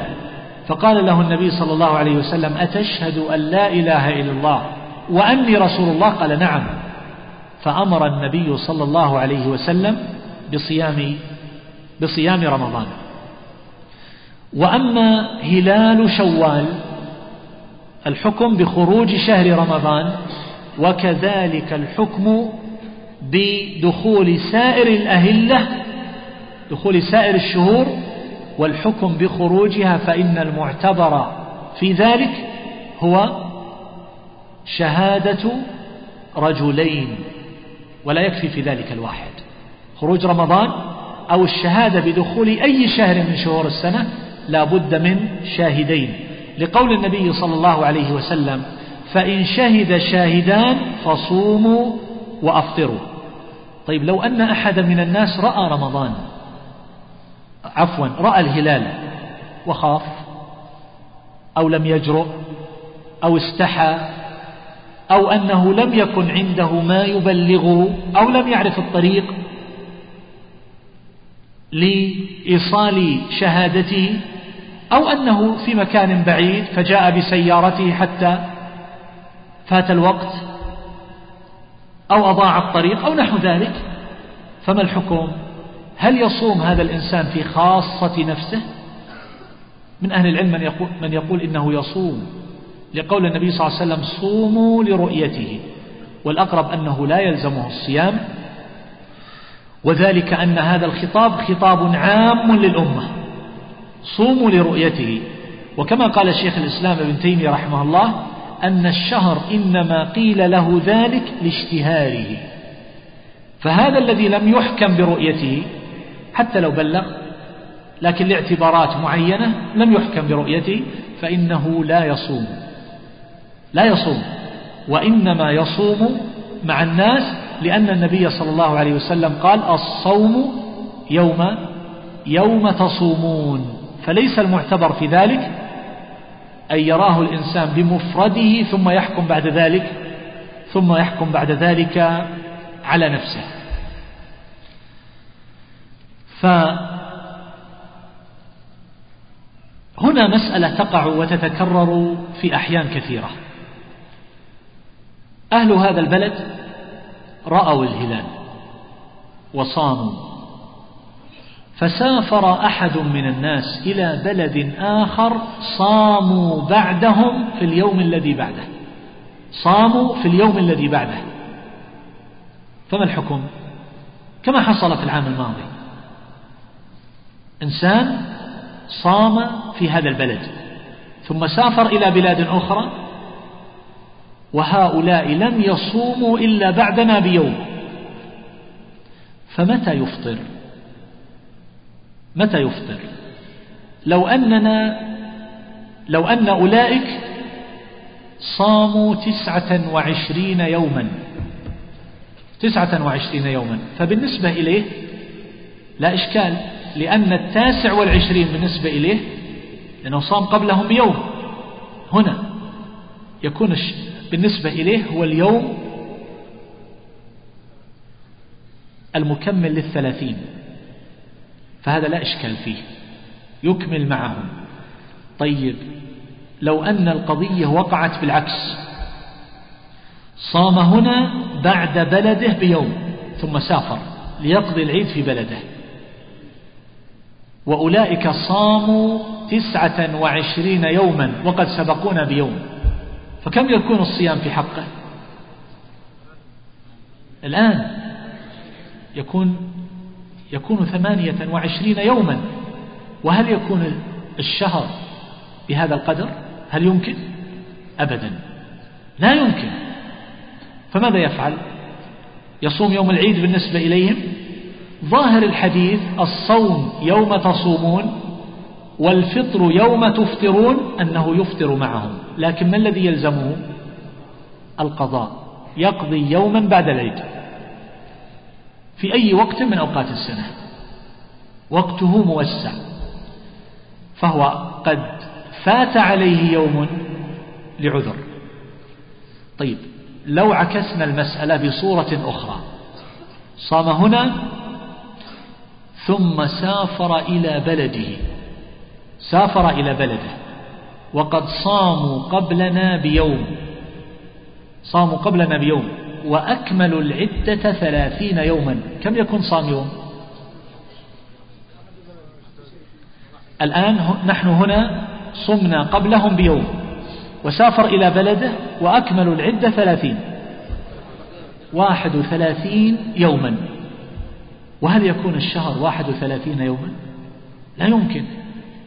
C: فقال له النبي صلى الله عليه وسلم أتشهد أن لا إله إلا الله وأني رسول الله؟ قال نعم. فأمر النبي صلى الله عليه وسلم بصيام بصيام رمضان. وأما هلال شوال الحكم بخروج شهر رمضان وكذلك الحكم بدخول سائر الأهلة دخول سائر الشهور والحكم بخروجها فإن المعتبر في ذلك هو شهادة رجلين ولا يكفي في ذلك الواحد. خروج رمضان أو الشهادة بدخول أي شهر من شهور السنة لا بد من شاهدين. لقول النبي صلى الله عليه وسلم فإن شهد شاهدان فصوموا وأفطروا. طيب لو أن أحدا من الناس رأى رمضان عفوا رأى الهلال وخاف أو لم يجرؤ أو استحى أو أنه لم يكن عنده ما يبلغه أو لم يعرف الطريق لإيصال شهادته أو أنه في مكان بعيد فجاء بسيارته حتى فات الوقت أو أضاع الطريق أو نحو ذلك فما الحكم؟ هل يصوم هذا الإنسان في خاصة نفسه؟ من أهل العلم من يقول, من يقول إنه يصوم لقول النبي صلى الله عليه وسلم صوموا لرؤيته والأقرب أنه لا يلزمه الصيام وذلك أن هذا الخطاب خطاب عام للأمة. صوموا لرؤيته وكما قال شيخ الإسلام ابن تيمية رحمه الله أن الشهر إنما قيل له ذلك لاشتهاره. فهذا الذي لم يحكم برؤيته حتى لو بلغ لكن لاعتبارات معينة لم يحكم برؤيته فإنه لا يصوم. لا يصوم وإنما يصوم مع الناس لأن النبي صلى الله عليه وسلم قال الصوم يوم يوم تصومون. فليس المعتبر في ذلك أن يراه الإنسان بمفرده ثم يحكم بعد ذلك ثم يحكم بعد ذلك على نفسه. فهنا مسألة تقع وتتكرر في أحيان كثيرة. أهل هذا البلد رأوا الهلال وصاموا فسافر أحد من الناس إلى بلد آخر صاموا بعدهم في اليوم الذي بعده. صاموا في اليوم الذي بعده. فما الحكم؟ كما حصل في العام الماضي. إنسان صام في هذا البلد ثم سافر إلى بلاد أخرى وهؤلاء لم يصوموا إلا بعدنا بيوم. فمتى يفطر؟ متى يفطر؟ لو أننا لو أن أولئك صاموا تسعة وعشرين يوما. تسعة وعشرين يوما. فبالنسبة إليه لا إشكال لأن التاسع والعشرين بالنسبة إليه لأنه صام قبلهم بيوم. هنا يكون بالنسبة إليه هو اليوم المكمل للثلاثين. فهذا لا إشكال فيه. يكمل معهم. طيب لو أن القضية وقعت بالعكس صام هنا بعد بلده بيوم ثم سافر ليقضي العيد في بلده. وأولئك صاموا تسعة وعشرين يوما وقد سبقونا بيوم. فكم يكون الصيام في حقه؟ الآن يكون يكون ثمانية وعشرين يوما. وهل يكون الشهر بهذا القدر؟ هل يمكن؟ أبدا. لا يمكن. فماذا يفعل؟ يصوم يوم العيد بالنسبة إليهم. ظاهر الحديث الصوم يوم تصومون والفطر يوم تفطرون أنه يفطر معهم. لكن ما الذي يلزمه؟ القضاء. يقضي يوما بعد العيد. في أي وقت من أوقات السنة. وقته موسع. فهو قد فات عليه يوم لعذر. طيب لو عكسنا المسألة بصورة أخرى صام هنا ثم سافر إلى بلده. سافر إلى بلده. وقد صاموا قبلنا بيوم. صاموا قبلنا بيوم. وأكملوا العدة ثلاثين يوما. كم يكون صام يوم؟ الآن نحن هنا صمنا قبلهم بيوم. وسافر إلى بلده وأكملوا العدة ثلاثين. واحد وثلاثين يوما. وهل يكون الشهر واحد وثلاثين يوما؟ لا يمكن.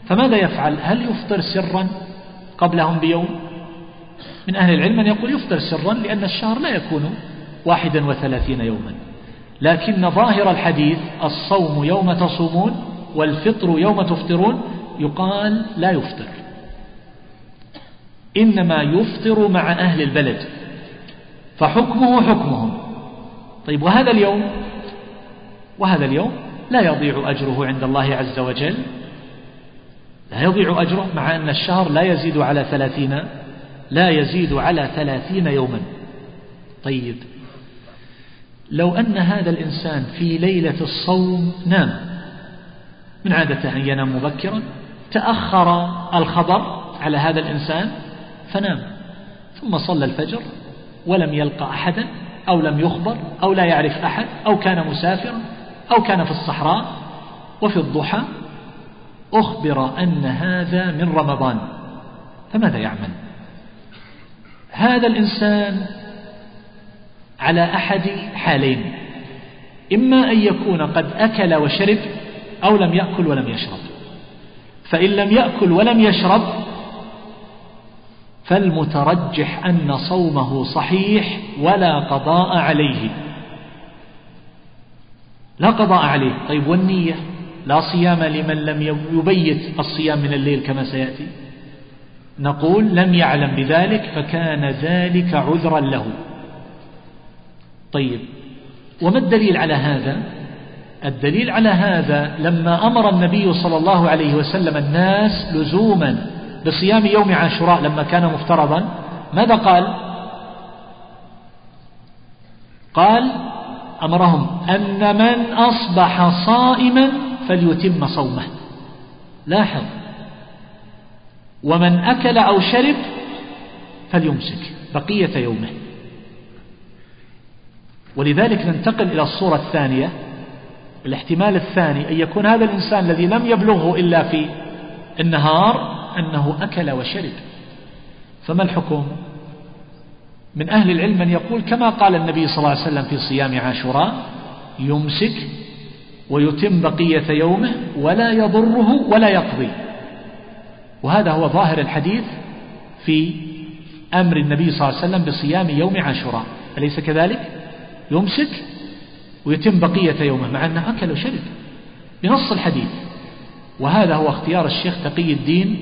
C: فماذا يفعل؟ هل يفطر سرا قبلهم بيوم؟ من أهل العلم من يقول يفطر سرا لأن الشهر لا يكون واحدا وثلاثين يوما. لكن ظاهر الحديث الصوم يوم تصومون والفطر يوم تفطرون يقال لا يفطر. إنما يفطر مع أهل البلد. فحكمه حكمهم. طيب وهذا اليوم؟ وهذا اليوم لا يضيع أجره عند الله عز وجل. لا يضيع أجره مع أن الشهر لا يزيد على ثلاثين لا يزيد على ثلاثين يوما. طيب. لو أن هذا الإنسان في ليلة الصوم نام من عادته أن ينام مبكرا تأخر الخبر على هذا الإنسان فنام. ثم صلى الفجر ولم يلقى أحدا أو لم يخبر أو لا يعرف أحد أو كان مسافرا أو كان في الصحراء وفي الضحى أخبر أن هذا من رمضان. فماذا يعمل؟ هذا الإنسان على أحد حالين إما أن يكون قد أكل وشرب أو لم يأكل ولم يشرب. فإن لم يأكل ولم يشرب فالمترجح أن صومه صحيح ولا قضاء عليه. لا قضاء عليه. طيب والنية؟ لا صيام لمن لم يبيت الصيام من الليل كما سيأتي. نقول لم يعلم بذلك فكان ذلك عذرا له. طيب وما الدليل على هذا؟ الدليل على هذا لما أمر النبي صلى الله عليه وسلم الناس لزوما بصيام يوم عاشوراء لما كان مفترضا ماذا قال؟ قال أمرهم أن من أصبح صائما فليتم صومه. لاحظ ومن أكل أو شرب فليمسك بقية يومه. ولذلك ننتقل إلى الصورة الثانية الاحتمال الثاني أن يكون هذا الإنسان الذي لم يبلغه إلا في النهار أنه أكل وشرب. فما الحكم؟ من أهل العلم من يقول كما قال النبي صلى الله عليه وسلم في صيام عاشوراء يمسك ويتم بقية يومه ولا يضره ولا يقضي. وهذا هو ظاهر الحديث في أمر النبي صلى الله عليه وسلم بصيام يوم عاشوراء. أليس كذلك؟ يمسك ويتم بقية يومه مع أنه أكل وشرب بنص الحديث. وهذا هو اختيار الشيخ تقي الدين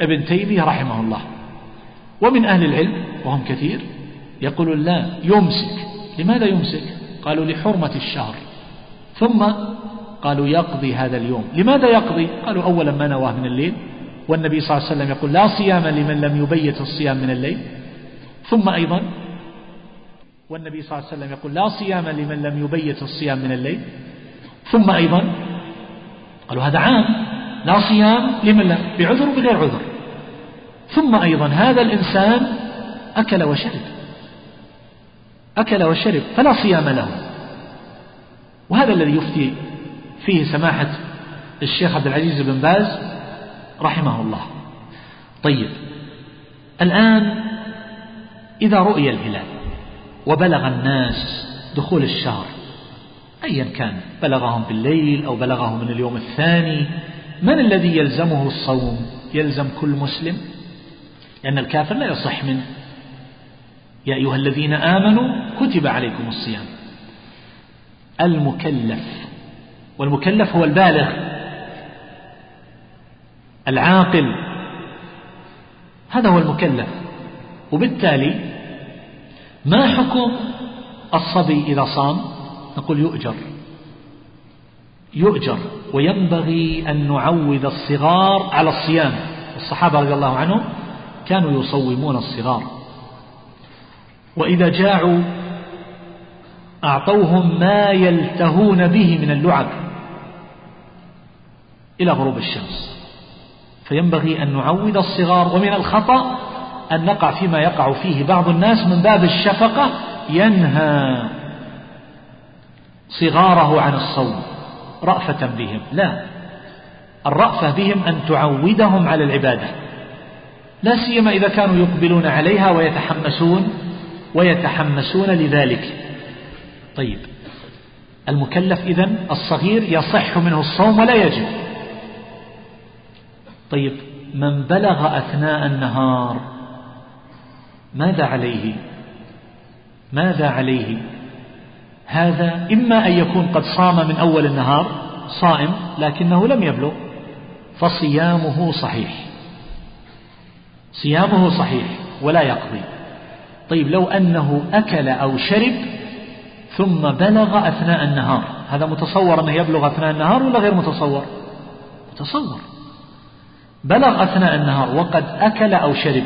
C: ابن تيمية رحمه الله. ومن أهل العلم وهم كثير يقولون لا يمسك. لماذا يمسك؟ قالوا لحرمة الشهر. ثم قالوا يقضي هذا اليوم. لماذا يقضي؟ قالوا أولا ما نواه من الليل والنبي صلى الله عليه وسلم يقول لا صيام لمن لم يبيت الصيام من الليل. ثم أيضا والنبي صلى الله عليه وسلم يقول لا صيام لمن لم يبيت الصيام من الليل. ثم أيضا قالوا هذا عام. لا صيام لمن لم بعذر وبغير عذر. ثم أيضا هذا الإنسان أكل وشرب أكل وشرب فلا صيام له. وهذا الذي يفتي فيه سماحة الشيخ عبد العزيز بن باز رحمه الله. طيب الآن إذا رؤي الهلال وبلغ الناس دخول الشهر أيا كان بلغهم بالليل أو بلغهم من اليوم الثاني من الذي يلزمه الصوم؟ يلزم كل مسلم؟ لأن الكافر لا يصح منه. يا أيها الذين آمنوا كتب عليكم الصيام. المكلف والمكلف هو البالغ. العاقل. هذا هو المكلف. وبالتالي ما حكم الصبي إذا صام؟ نقول يؤجر. يؤجر. وينبغي أن نعود الصغار على الصيام. الصحابة رضي الله عنهم كانوا يصومون الصغار. وإذا جاعوا أعطوهم ما يلتهون به من اللعب إلى غروب الشمس. فينبغي أن نعود الصغار ومن الخطأ أن نقع فيما يقع فيه بعض الناس من باب الشفقة ينهى صغاره عن الصوم رأفة بهم. لا الرأفة بهم أن تعودهم على العبادة. لا سيما إذا كانوا يقبلون عليها ويتحمسون ويتحمسون لذلك. طيب المكلف إذن الصغير يصح منه الصوم ولا يجب. طيب من بلغ أثناء النهار ماذا عليه؟ ماذا عليه؟ هذا إما أن يكون قد صام من أول النهار صائم لكنه لم يبلغ فصيامه صحيح. صيامه صحيح ولا يقضي. طيب لو أنه أكل أو شرب ثم بلغ أثناء النهار هذا متصور أنه يبلغ أثناء النهار ولا غير متصور؟ متصور. بلغ أثناء النهار وقد أكل أو شرب.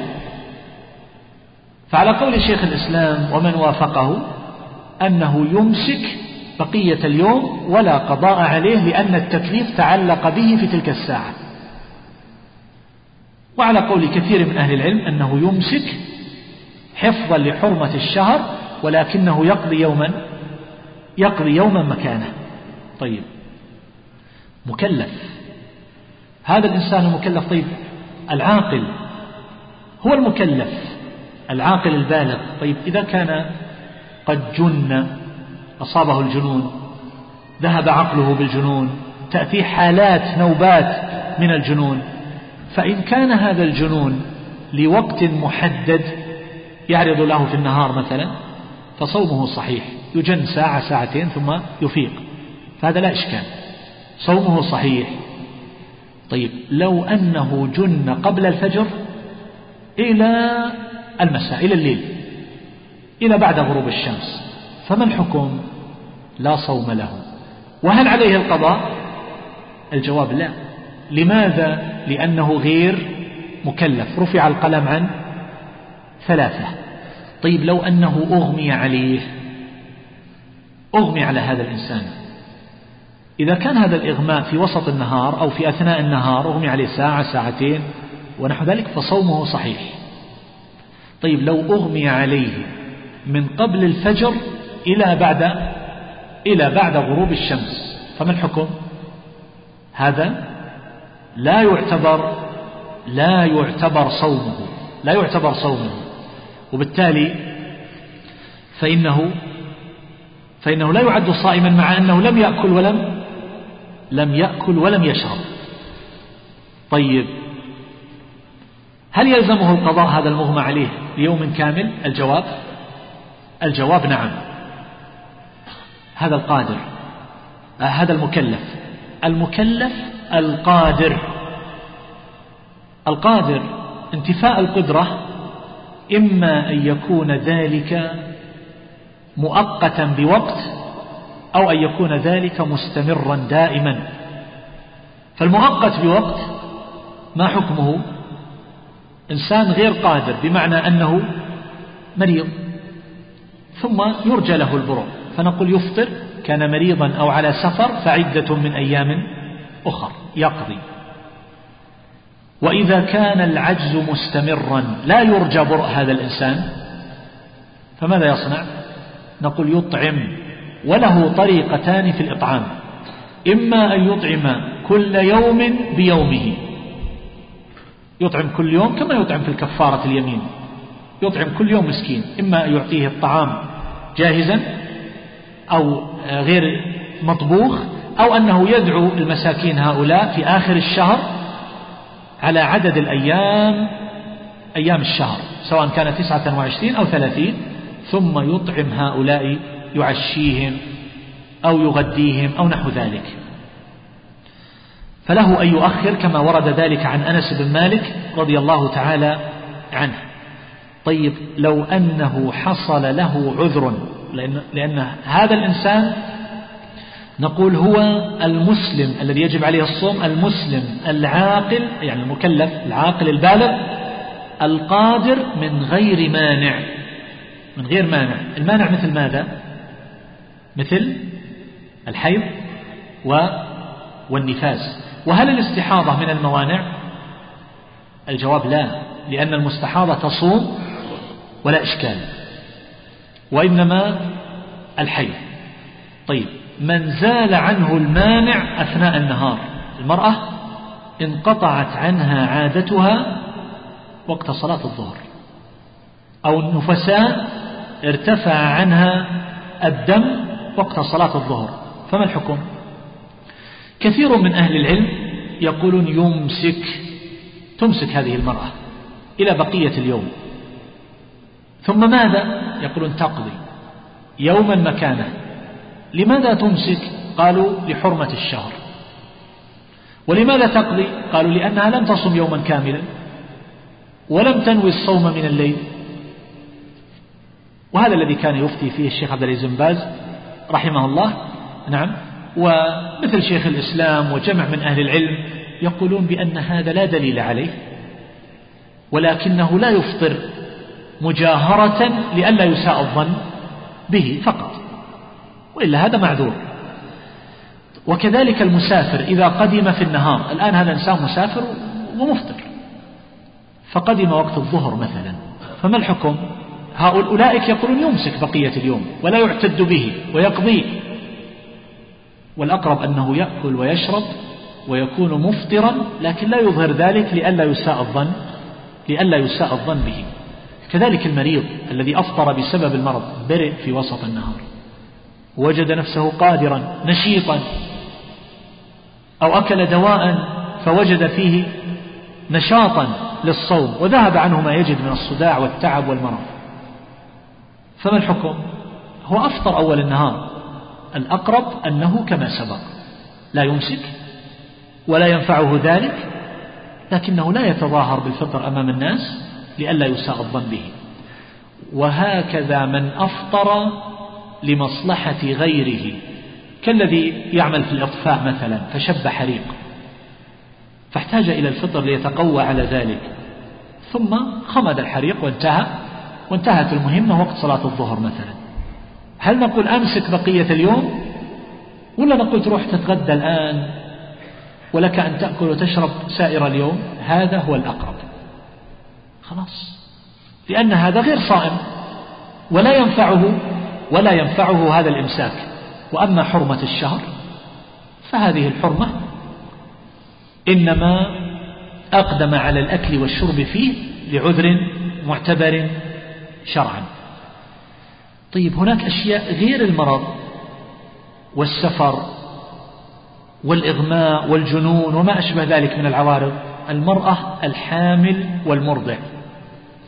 C: فعلى قول شيخ الإسلام ومن وافقه أنه يمسك بقية اليوم ولا قضاء عليه لأن التكليف تعلق به في تلك الساعة. وعلى قول كثير من أهل العلم أنه يمسك حفظا لحرمة الشهر ولكنه يقضي يوما يقضي يوما مكانه. طيب مكلف. هذا الإنسان المكلف. طيب العاقل هو المكلف العاقل البالغ. طيب إذا كان قد جن أصابه الجنون ذهب عقله بالجنون تأتي حالات نوبات من الجنون فإن كان هذا الجنون لوقت محدد يعرض له في النهار مثلا فصومه صحيح. يجن ساعة ساعتين ثم يفيق. فهذا لا إشكال. صومه صحيح. طيب لو أنه جن قبل الفجر إلى المساء إلى الليل إلى بعد غروب الشمس فما الحكم لا صوم له. وهل عليه القضاء؟ الجواب لا. لماذا؟ لأنه غير مكلف. رفع القلم عن ثلاثة. طيب لو أنه أغمي عليه أغمي على هذا الإنسان إذا كان هذا الإغماء في وسط النهار أو في أثناء النهار أغمي عليه ساعة ساعتين ونحو ذلك فصومه صحيح. طيب لو أغمي عليه من قبل الفجر إلى بعد إلى بعد غروب الشمس فما الحكم؟ هذا لا يعتبر لا يعتبر صومه لا يعتبر صومه. وبالتالي فإنه فإنه لا يعد صائما مع أنه لم يأكل ولم لم يأكل ولم يشرب. طيب هل يلزمه القضاء هذا المغمى عليه ليوم كامل؟ الجواب؟ الجواب نعم. هذا القادر هذا المكلف. المكلف القادر. القادر انتفاء القدرة إما أن يكون ذلك مؤقتا بوقت أو أن يكون ذلك مستمرا دائما. فالمؤقت بوقت ما حكمه؟ إنسان غير قادر بمعنى أنه مريض ثم يرجى له البرع فنقول يفطر كان مريضا أو على سفر فعدة من أيام أخر يقضي. وإذا كان العجز مستمرا لا يرجى برء هذا الإنسان فماذا يصنع؟ نقول يطعم. وله طريقتان في الإطعام. إما أن يطعم كل يوم بيومه. يطعم كل يوم كما يطعم في الكفارة اليمين. يطعم كل يوم مسكين. إما أن يعطيه الطعام جاهزا أو غير مطبوخ أو أنه يدعو المساكين هؤلاء في آخر الشهر على عدد الأيام أيام الشهر سواء كانت تسعة وعشرين أو ثلاثين ثم يطعم هؤلاء يعشيهم أو يغديهم أو نحو ذلك. فله أن يؤخر كما ورد ذلك عن أنس بن مالك رضي الله تعالى عنه. طيب لو أنه حصل له عذر لأن, لأن هذا الإنسان نقول هو المسلم الذي يجب عليه الصوم المسلم العاقل يعني المكلف العاقل البالغ القادر من غير مانع من غير مانع. المانع مثل ماذا؟ مثل الحيض والنفاس. وهل الاستحاضة من الموانع؟ الجواب لا لأن المستحاضة تصوم ولا إشكال وإنما الحي طيب من زال عنه المانع أثناء النهار؟ المرأة انقطعت عنها عادتها وقت صلاة الظهر أو النفساء ارتفع عنها الدم وقت صلاة الظهر. فما الحكم؟ كثير من أهل العلم يقولون يمسك تمسك هذه المرأة إلى بقية اليوم. ثم ماذا؟ يقولون تقضي يوما مكانه. لماذا تمسك؟ قالوا لحرمة الشهر. ولماذا تقضي؟ قالوا لأنها لم تصم يوما كاملا ولم تنوي الصوم من الليل. وهذا الذي كان يفتي فيه الشيخ عبد العزيز بن باز رحمه الله نعم. ومثل شيخ الإسلام وجمع من أهل العلم يقولون بأن هذا لا دليل عليه ولكنه لا يفطر مجاهرة لئلا يساء الظن به فقط وإلا هذا معذور. وكذلك المسافر إذا قدم في النهار الآن هذا إنسان مسافر ومفطر فقدم وقت الظهر مثلا فما الحكم؟ هؤلاء أولئك يقولون يمسك بقية اليوم ولا يعتد به ويقضيه والأقرب أنه يأكل ويشرب ويكون مفطرا لكن لا يظهر ذلك لئلا يساء الظن لئلا يساء الظن به. كذلك المريض الذي أفطر بسبب المرض برئ في وسط النهار. وجد نفسه قادرا نشيطا أو أكل دواء فوجد فيه نشاطا للصوم وذهب عنه ما يجد من الصداع والتعب والمرض. فما الحكم؟ هو أفطر أول النهار. الأقرب أنه كما سبق. لا يمسك ولا ينفعه ذلك لكنه لا يتظاهر بالفطر أمام الناس لئلا يساء الظن به. وهكذا من أفطر لمصلحة غيره. كالذي يعمل في الإطفاء مثلا فشب حريق. فاحتاج إلى الفطر ليتقوى على ذلك. ثم خمد الحريق وانتهى. وانتهت المهمة وقت صلاة الظهر مثلا. هل نقول أمسك بقية اليوم؟ ولا نقول تروح تتغدى الآن ولك أن تأكل وتشرب سائر اليوم؟ هذا هو الأقرب. خلاص. لأن هذا غير صائم. ولا ينفعه ولا ينفعه هذا الإمساك. وأما حرمة الشهر فهذه الحرمة إنما أقدم على الأكل والشرب فيه لعذر معتبر شرعا. طيب هناك أشياء غير المرض والسفر والإغماء والجنون وما أشبه ذلك من العوارض. المرأة الحامل والمرضع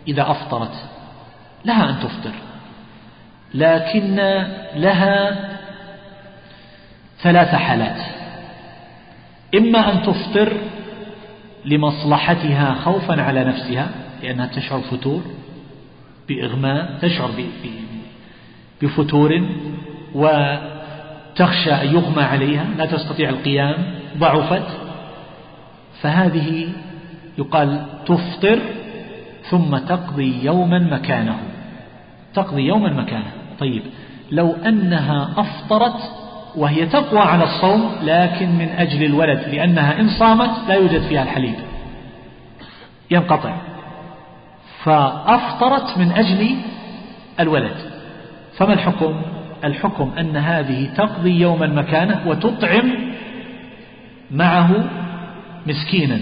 C: إذا أفطرت لها أن تفطر لكن لها ثلاث حالات. إما أن تفطر لمصلحتها خوفا على نفسها لأنها تشعر فتور بإغماء تشعر بفتور وتخشى أن يغمى عليها لا تستطيع القيام ضعفت. فهذه يقال تفطر ثم تقضي يوما مكانه. تقضي يوما مكانه. طيب لو أنها أفطرت وهي تقوى على الصوم لكن من أجل الولد لأنها إن صامت لا يوجد فيها الحليب. ينقطع. فأفطرت من أجل الولد. فما الحكم؟ الحكم أن هذه تقضي يوما مكانه وتطعم معه مسكينا.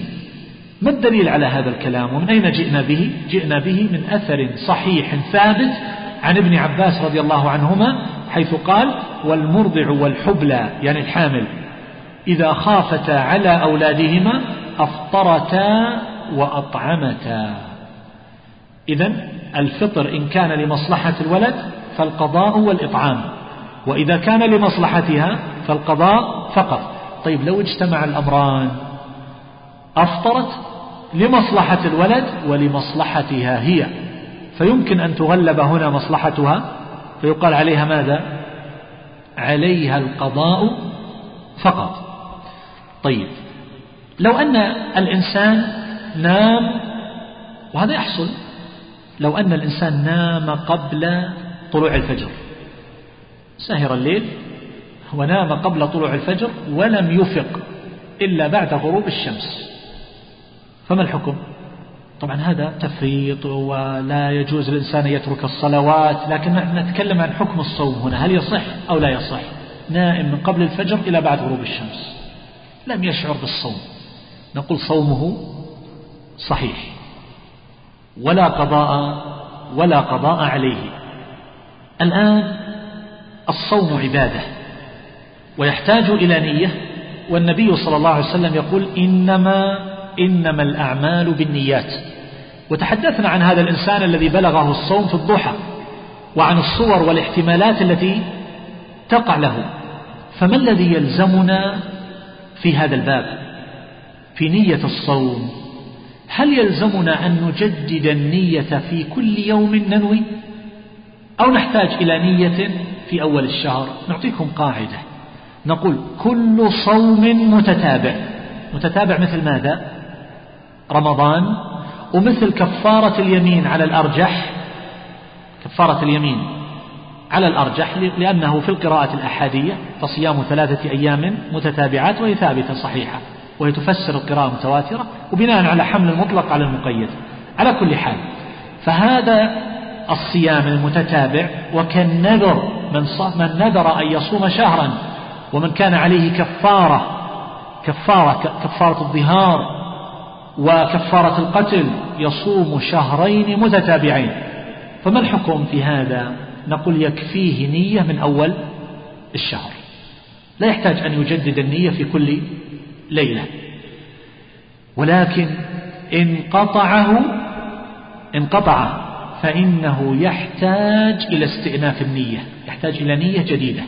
C: ما الدليل على هذا الكلام؟ ومن أين جئنا به؟ جئنا به من أثر صحيح ثابت عن ابن عباس رضي الله عنهما حيث قال والمرضع والحبلى يعني الحامل إذا خافتا على أولادهما أفطرتا وأطعمتا. إذا الفطر إن كان لمصلحة الولد فالقضاء والإطعام وإذا كان لمصلحتها فالقضاء فقط. طيب لو اجتمع الأمران أفطرت لمصلحة الولد ولمصلحتها هي فيمكن أن تغلب هنا مصلحتها؟ فيقال عليها ماذا؟ عليها القضاء فقط. طيب لو أن الإنسان نام وهذا يحصل لو أن الإنسان نام قبل طلوع الفجر. سهر الليل ونام قبل طلوع الفجر ولم يفق إلا بعد غروب الشمس. فما الحكم؟ طبعا هذا تفريط ولا يجوز للإنسان يترك الصلوات لكن نتكلم عن حكم الصوم هنا. هل يصح أو لا يصح؟ نائم من قبل الفجر إلى بعد غروب الشمس. لم يشعر بالصوم. نقول صومه صحيح. ولا قضاء ولا قضاء عليه. الآن الصوم عبادة ويحتاج إلى نية والنبي صلى الله عليه وسلم يقول إنما إنما الأعمال بالنيات. وتحدثنا عن هذا الإنسان الذي بلغه الصوم في الضحى وعن الصور والاحتمالات التي تقع له. فما الذي يلزمنا في هذا الباب؟ في نية الصوم هل يلزمنا أن نجدد النية في كل يوم ننوي؟ أو نحتاج إلى نية في أول الشهر؟ نعطيكم قاعدة. نقول كل صوم متتابع. متتابع مثل ماذا؟ رمضان. ومثل كفارة اليمين على الأرجح كفارة اليمين على الأرجح لأنه في القراءة الأحادية فصيام ثلاثة أيام متتابعات وهي ثابتة صحيحة. وهي تفسر القراءة المتواترة وبناء على حمل المطلق على المقيد. على كل حال فهذا الصيام المتتابع وكالنذر من, من نذر أن يصوم شهرا ومن كان عليه كفارة كفارة كفارة الظهار وكفارة القتل يصوم شهرين متتابعين. فما الحكم في هذا؟ نقول يكفيه نية من أول الشهر. لا يحتاج أن يجدد النية في كل ليلة. ولكن إن قطعه انقطع فإنه يحتاج إلى استئناف النية يحتاج إلى نية جديدة.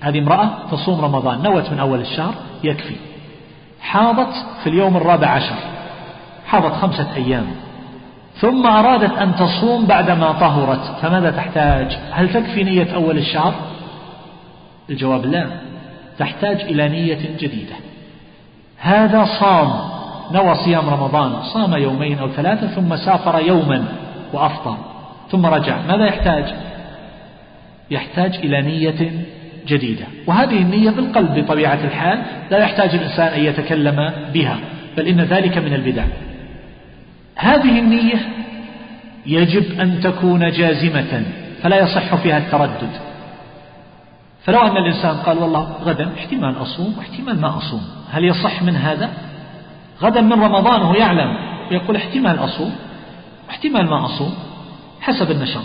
C: هذه امرأة تصوم رمضان نوت من أول الشهر يكفي. حاضت في اليوم الرابع عشر حاضت خمسة أيام. ثم أرادت أن تصوم بعدما طهرت فماذا تحتاج؟ هل تكفي نية أول الشهر؟ الجواب لا تحتاج إلى نية جديدة. هذا صام نوى صيام رمضان صام يومين أو ثلاثة ثم سافر يوما وأفطر ثم رجع. ماذا يحتاج؟ يحتاج إلى نية جديدة. وهذه النية بالقلب بطبيعة الحال لا يحتاج الإنسان أن يتكلم بها بل إن ذلك من البدع. هذه النية يجب أن تكون جازمة فلا يصح فيها التردد. فلو أن الإنسان قال والله غدا احتمال أصوم واحتمال ما أصوم. هل يصح من هذا؟ غدا من رمضان وهو يعلم يقول احتمال أصوم احتمال ما أصوم حسب النشاط.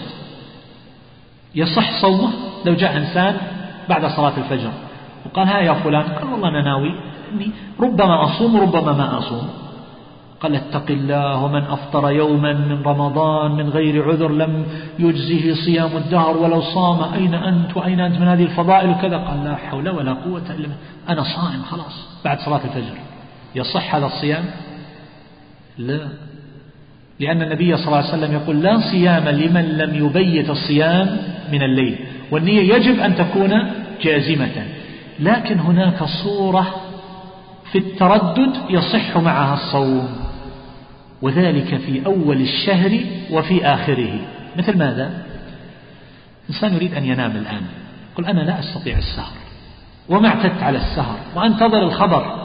C: يصح صومه لو جاء إنسان بعد صلاة الفجر وقال ها يا فلان قال والله أنا ناوي إني ربما أصوم وربما ما أصوم. قال اتق الله ومن أفطر يوما من رمضان من غير عذر لم يجزه صيام الدهر ولو صام أين أنت وأين أنت من هذه الفضائل وكذا قال لا حول ولا قوة إلا أنا صائم خلاص. بعد صلاة الفجر. يصح هذا الصيام؟ لا. لأن النبي صلى الله عليه وسلم يقول لا صيام لمن لم يبيت الصيام من الليل. والنية يجب أن تكون جازمة. لكن هناك صورة في التردد يصح معها الصوم. وذلك في أول الشهر وفي آخره. مثل ماذا؟ إنسان يريد أن ينام الآن. يقول أنا لا أستطيع السهر. وما اعتدت على السهر؟ وأنتظر الخبر.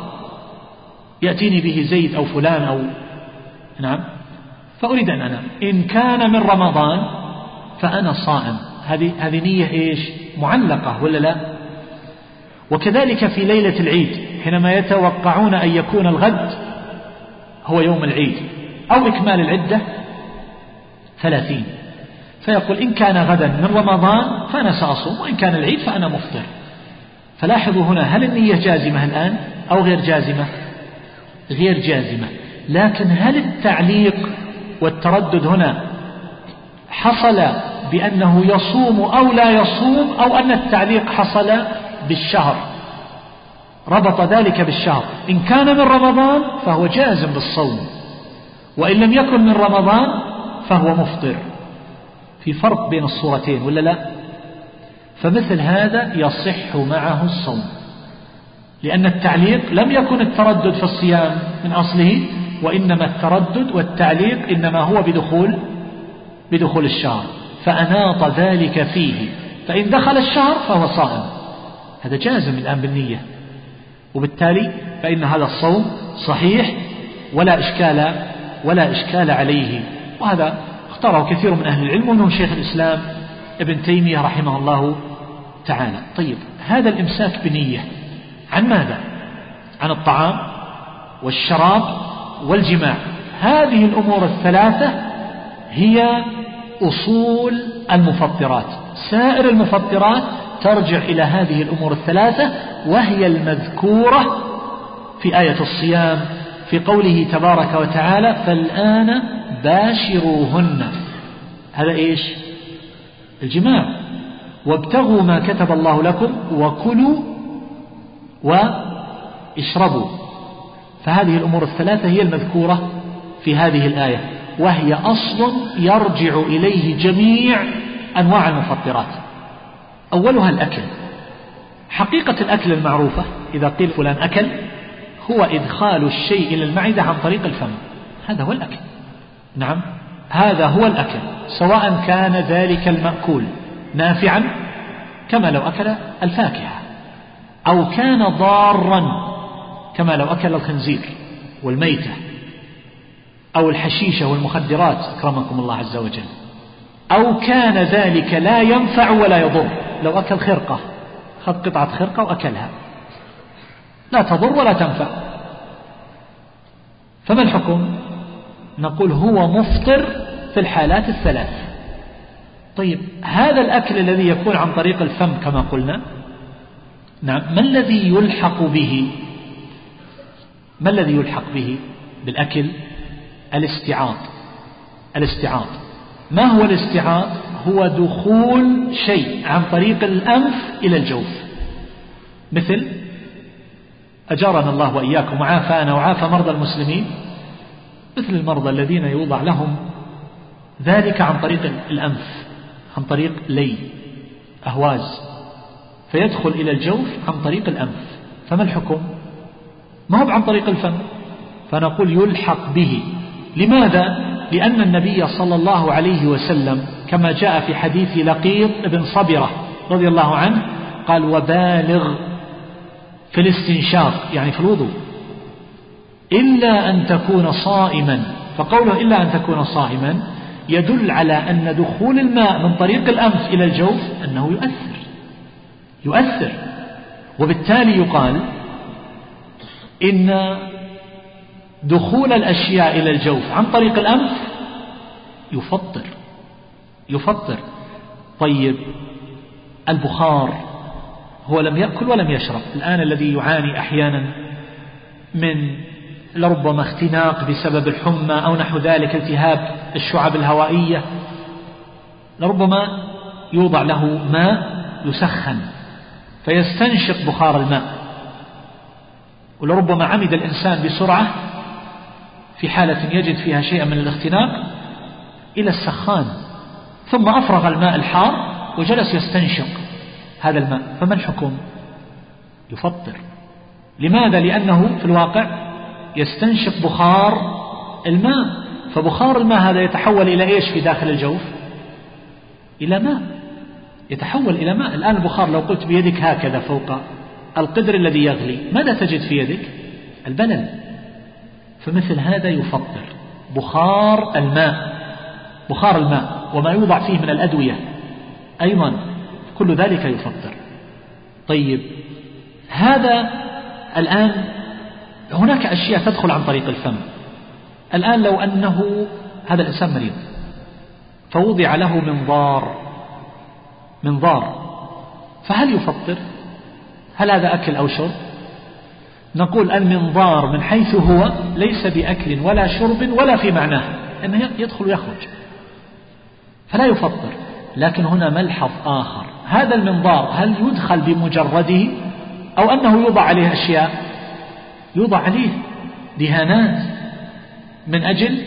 C: يأتيني به زيد أو فلان أو نعم. فأريد أن أنام. إن كان من رمضان فأنا صائم. هذه هذه نية إيش؟ معلقة ولا لا؟ وكذلك في ليلة العيد حينما يتوقعون أن يكون الغد هو يوم العيد. أو إكمال العدة ثلاثين. فيقول إن كان غدا من رمضان فأنا سأصوم وإن كان العيد فأنا مفطر. فلاحظوا هنا هل النية جازمة الآن أو غير جازمة؟ غير جازمة. لكن هل التعليق والتردد هنا حصل بأنه يصوم أو لا يصوم أو أن التعليق حصل بالشهر؟ ربط ذلك بالشهر. إن كان من رمضان فهو جازم بالصوم. وإن لم يكن من رمضان فهو مفطر. في فرق بين الصورتين ولا لا؟ فمثل هذا يصح معه الصوم لأن التعليق لم يكن التردد في الصيام من أصله وإنما التردد والتعليق إنما هو بدخول بدخول الشهر فأناط ذلك فيه فإن دخل الشهر فهو صائم. هذا جازم الآن بالنية. وبالتالي فإن هذا الصوم صحيح ولا إشكال ولا إشكال عليه. وهذا اختاره كثير من أهل العلم ومنهم شيخ الإسلام ابن تيمية رحمه الله تعالى. طيب هذا الإمساك بنية عن ماذا؟ عن الطعام والشراب والجماع. هذه الأمور الثلاثة هي أصول المفطرات. سائر المفطرات ترجع إلى هذه الأمور الثلاثة وهي المذكورة في آية الصيام في قوله تبارك وتعالى فالآن باشروهن. هذا إيش؟ الجماع. وابتغوا ما كتب الله لكم وكلوا واشربوا. فهذه الأمور الثلاثة هي المذكورة في هذه الآية وهي أصل يرجع إليه جميع أنواع المفطرات. أولها الأكل. حقيقة الأكل المعروفة إذا قيل فلان أكل هو إدخال الشيء إلى المعدة عن طريق الفم. هذا هو الأكل. نعم. هذا هو الأكل. سواء كان ذلك المأكول نافعا كما لو أكل الفاكهة. أو كان ضارا كما لو أكل الخنزير والميتة أو الحشيشة والمخدرات أكرمكم الله عز وجل. أو كان ذلك لا ينفع ولا يضر. لو أكل خرقة خذ قطعة خرقة وأكلها. لا تضر ولا تنفع. فما الحكم؟ نقول هو مفطر في الحالات الثلاث. طيب هذا الأكل الذي يكون عن طريق الفم كما قلنا نعم ما الذي يلحق به؟ ما الذي يلحق به؟ بالأكل الاستعاض. الاستعاض. ما هو الاستعاض؟ هو دخول شيء عن طريق الأنف إلى الجوف. مثل أجارنا الله وإياكم وعافانا وعافى مرضى المسلمين مثل المرضى الذين يوضع لهم ذلك عن طريق الأنف عن طريق لي أهواز فيدخل إلى الجوف عن طريق الأنف. فما الحكم؟ ما هو عن طريق الفم؟ فنقول يلحق به. لماذا؟ لأن النبي صلى الله عليه وسلم كما جاء في حديث لقيط بن صبرة رضي الله عنه قال وبالغ في الاستنشاق يعني في الوضوء. إلا أن تكون صائما فقوله إلا أن تكون صائما يدل على أن دخول الماء من طريق الأنف إلى الجوف أنه يؤثر. يؤثر. وبالتالي يقال إن دخول الأشياء إلى الجوف عن طريق الأنف يفطر. يفطر. طيب البخار هو لم يأكل ولم يشرب. الآن الذي يعاني أحيانا من لربما اختناق بسبب الحمى أو نحو ذلك التهاب الشعب الهوائية لربما يوضع له ماء يسخن فيستنشق بخار الماء. ولربما عمد الإنسان بسرعة في حالة يجد فيها شيئا من الاختناق إلى السخان ثم أفرغ الماء الحار وجلس يستنشق. هذا الماء فما الحكم؟ يفطر. لماذا؟ لأنه في الواقع يستنشق بخار الماء. فبخار الماء هذا يتحول إلى إيش في داخل الجوف؟ إلى ماء. يتحول إلى ماء. الآن البخار لو قلت بيدك هكذا فوق القدر الذي يغلي ماذا تجد في يدك؟ البلل. فمثل هذا يفطر. بخار الماء. بخار الماء. وما يوضع فيه من الأدوية. أيضا كل ذلك يفطر. طيب هذا الآن هناك أشياء تدخل عن طريق الفم. الآن لو أنه هذا الإنسان مريض فوضع له منظار منظار فهل يفطر؟ هل هذا أكل أو شرب؟ نقول المنظار من حيث هو ليس بأكل ولا شرب ولا في معناه أنه يدخل ويخرج فلا يفطر. لكن هنا ملحظ آخر. هذا المنظار هل يدخل بمجرده أو أنه يوضع عليه أشياء؟ يوضع عليه دهانات من أجل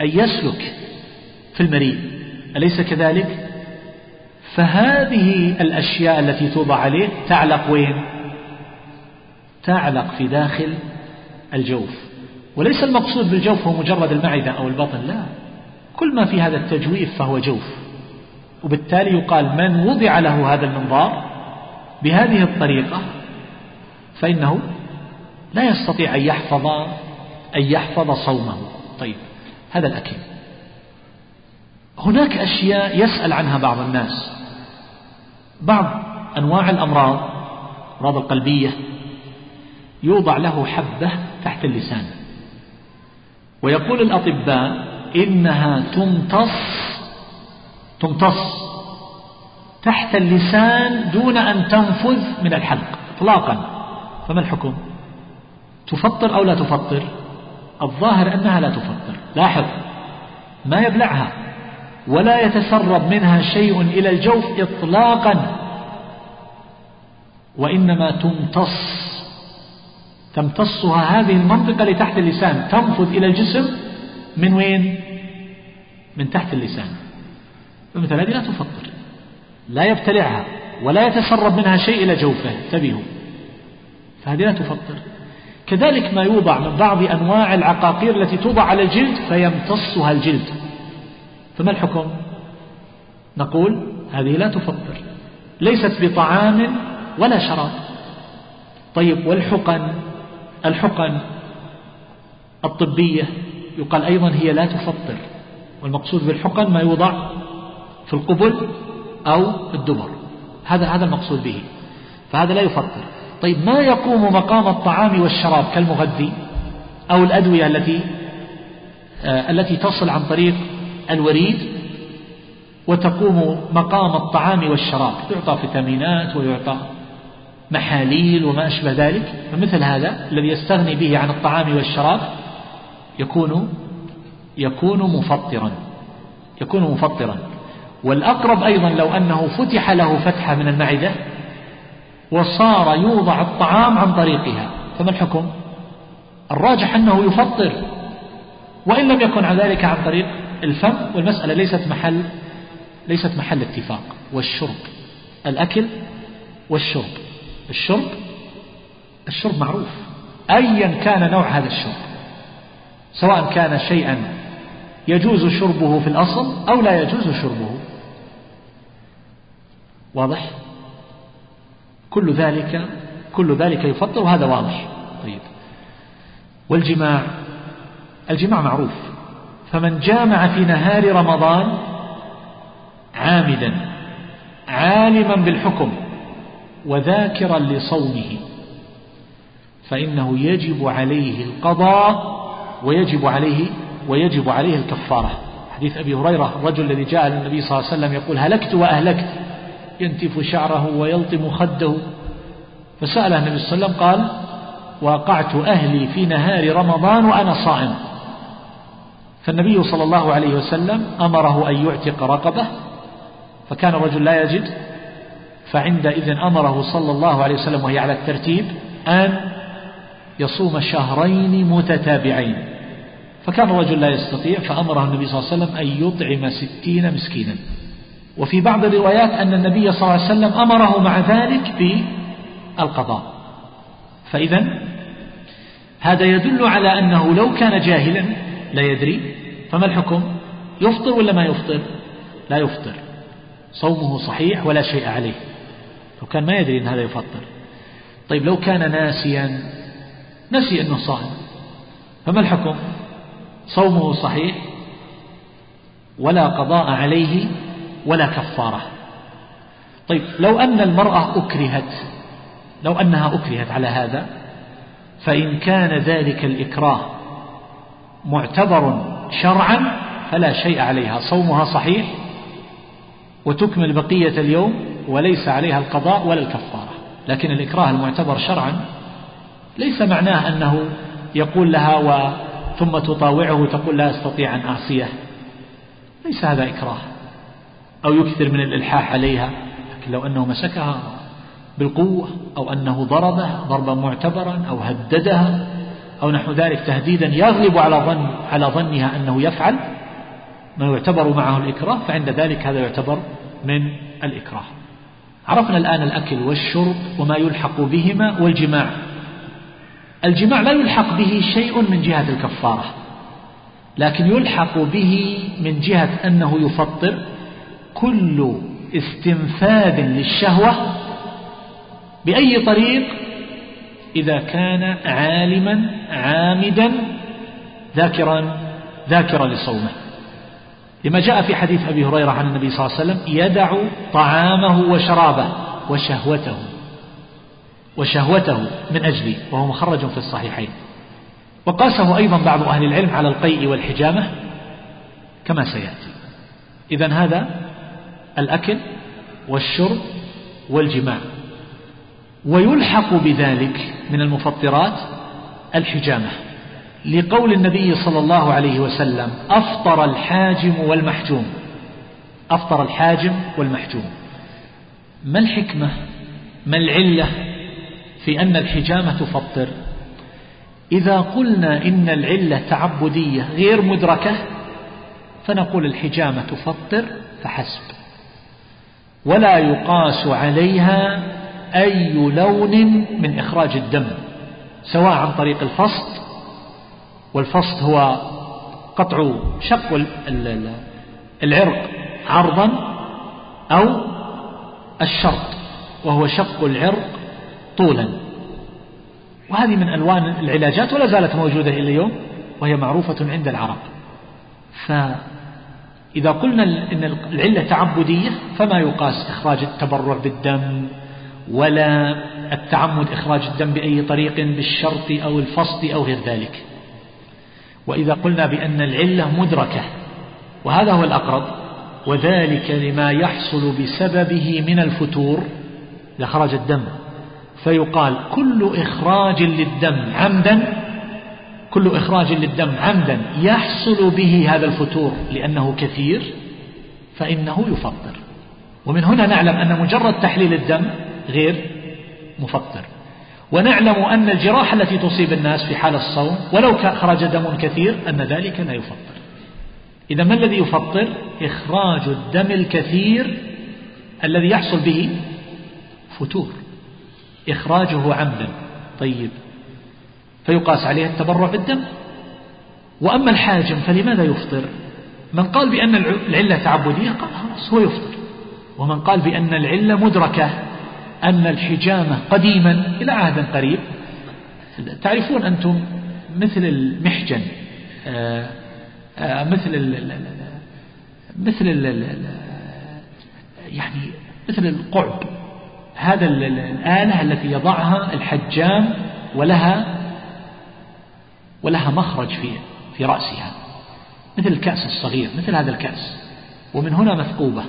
C: أن يسلك في المريء أليس كذلك؟ فهذه الأشياء التي توضع عليه تعلق وين؟ تعلق في داخل الجوف وليس المقصود بالجوف هو مجرد المعدة أو البطن لا كل ما في هذا التجويف فهو جوف. وبالتالي يقال من وضع له هذا المنظار بهذه الطريقة فإنه لا يستطيع أن يحفظ أن يحفظ صومه. طيب هذا الأكل. هناك أشياء يسأل عنها بعض الناس. بعض أنواع الأمراض الأمراض القلبية يوضع له حبة تحت اللسان. ويقول الأطباء إنها تمتص تمتص تحت اللسان دون أن تنفذ من الحلق إطلاقا. فما الحكم؟ تفطر أو لا تفطر؟ الظاهر أنها لا تفطر. لاحظ ما يبلعها ولا يتسرب منها شيء إلى الجوف إطلاقا. وإنما تمتص تمتصها هذه المنطقة لتحت اللسان. تنفذ إلى الجسم من وين؟ من تحت اللسان. فمثل هذه لا تفطر لا يبتلعها ولا يتسرب منها شيء إلى جوفه. انتبهوا. فهذه لا تفطر كذلك ما يوضع من بعض أنواع العقاقير التي توضع على الجلد فيمتصها الجلد. فما الحكم؟ نقول هذه لا تفطر ليست بطعام ولا شراب. طيب والحقن؟ الحقن الطبية يقال أيضا هي لا تفطر والمقصود بالحقن ما يوضع في القبل أو الدبر. هذا هذا المقصود به. فهذا لا يفطر طيب ما يقوم مقام الطعام والشراب كالمغذي أو الأدوية التي آه التي تصل عن طريق الوريد وتقوم مقام الطعام والشراب؟ يعطى فيتامينات ويعطى محاليل وما أشبه ذلك. فمثل هذا الذي يستغني به عن الطعام والشراب يكون يكون مفطرا. يكون مفطرا. والأقرب أيضا لو أنه فتح له فتحة من المعدة وصار يوضع الطعام عن طريقها فما الحكم؟ الراجح أنه يفطر وإن لم يكن عن ذلك عن طريق الفم والمسألة ليست محل ليست محل اتفاق والشرب الأكل والشرب الشرب الشرب معروف أيا كان نوع هذا الشرب سواء كان شيئا يجوز شربه في الأصل أو لا يجوز شربه. واضح؟ كل ذلك كل ذلك يفطر وهذا واضح. طيب. والجماع الجماع معروف. فمن جامع في نهار رمضان عامدا عالما بالحكم وذاكرا لصومه فإنه يجب عليه القضاء ويجب عليه ويجب عليه الكفارة. حديث أبي هريرة الرجل الذي جاء للنبي صلى الله عليه وسلم يقول هلكت وأهلكت. ينتف شعره ويلطم خده. فسأله النبي صلى الله عليه وسلم قال وقعت أهلي في نهار رمضان وأنا صائم. فالنبي صلى الله عليه وسلم أمره أن يعتق رقبة. فكان الرجل لا يجد. فعندئذ أمره صلى الله عليه وسلم وهي على الترتيب أن يصوم شهرين متتابعين. فكان الرجل لا يستطيع فأمره النبي صلى الله عليه وسلم أن يطعم ستين مسكينا. وفي بعض الروايات أن النبي صلى الله عليه وسلم أمره مع ذلك بالقضاء. فإذا هذا يدل على أنه لو كان جاهلا لا يدري فما الحكم؟ يفطر ولا ما يفطر؟ لا يفطر. صومه صحيح ولا شيء عليه. لو كان ما يدري أن هذا يفطر. طيب لو كان ناسيا؟ نسي أنه صائم. فما الحكم؟ صومه صحيح ولا قضاء عليه ولا كفارة. طيب لو أن المرأة أكرهت لو أنها أكرهت على هذا فإن كان ذلك الإكراه معتبر شرعا فلا شيء عليها. صومها صحيح وتكمل بقية اليوم وليس عليها القضاء ولا الكفارة. لكن الإكراه المعتبر شرعا ليس معناه أنه يقول لها و ثم تطاوعه تقول لا أستطيع أن أعصيه. ليس هذا إكراه. أو يكثر من الإلحاح عليها لكن لو أنه مسكها بالقوة أو أنه ضربها ضربا معتبرا أو هددها أو نحو ذلك تهديدا يغلب على ظن على ظنها أنه يفعل ما يعتبر معه الإكراه فعند ذلك هذا يعتبر من الإكراه. عرفنا الآن الأكل والشرب وما يلحق بهما والجماع. الجماع لا يلحق به شيء من جهة الكفارة لكن يلحق به من جهة أنه يفطر كل استنفاذ للشهوة بأي طريق؟ إذا كان عالما عامدا ذاكرا ذاكرا لصومه. لما جاء في حديث أبي هريرة عن النبي صلى الله عليه وسلم يدع طعامه وشرابه وشهوته وشهوته من أجلي وهو مخرج في الصحيحين. وقاسه أيضا بعض أهل العلم على القيء والحجامة كما سيأتي. إذا هذا الأكل والشرب والجماع. ويلحق بذلك من المفطرات الحجامة. لقول النبي صلى الله عليه وسلم أفطر الحاجم والمحجوم. أفطر الحاجم والمحجوم. ما الحكمة؟ ما العلة في أن الحجامة تفطر؟ إذا قلنا إن العلة تعبدية غير مدركة فنقول الحجامة تفطر فحسب. ولا يقاس عليها أي لون من إخراج الدم سواء عن طريق الفصد والفصد هو قطع شق العرق عرضا أو الشرط وهو شق العرق طولا. وهذه من ألوان العلاجات ولا زالت موجودة إلى اليوم وهي معروفة عند العرب. فإذا قلنا إن العلة تعبدية فما يقاس إخراج التبرع بالدم ولا التعمد إخراج الدم بأي طريق بالشرط أو الفصل أو غير ذلك. وإذا قلنا بأن العلة مدركة وهذا هو الأقرب وذلك لما يحصل بسببه من الفتور إذا خرج الدم. فيقال كل إخراج للدم عمدا كل إخراج للدم عمدا يحصل به هذا الفتور لأنه كثير فإنه يفطر. ومن هنا نعلم أن مجرد تحليل الدم غير مفطر. ونعلم أن الجراحة التي تصيب الناس في حال الصوم ولو خرج دم كثير أن ذلك لا يفطر. إذا ما الذي يفطر؟ إخراج الدم الكثير الذي يحصل به فتور. إخراجه عمدا. طيب. فيقاس عليه التبرع بالدم. وأما الحاجم فلماذا يفطر؟ من قال بأن العلة تعبدية؟ قال خلاص هو يفطر. ومن قال بأن العلة مدركة أن الحجامة قديما إلى عهد قريب. تعرفون أنتم مثل المحجن آه، آه، مثل مثل يعني مثل القعب. هذا الآلة التي يضعها الحجام ولها ولها مخرج في في رأسها مثل الكأس الصغير مثل هذا الكأس ومن هنا مثقوبة.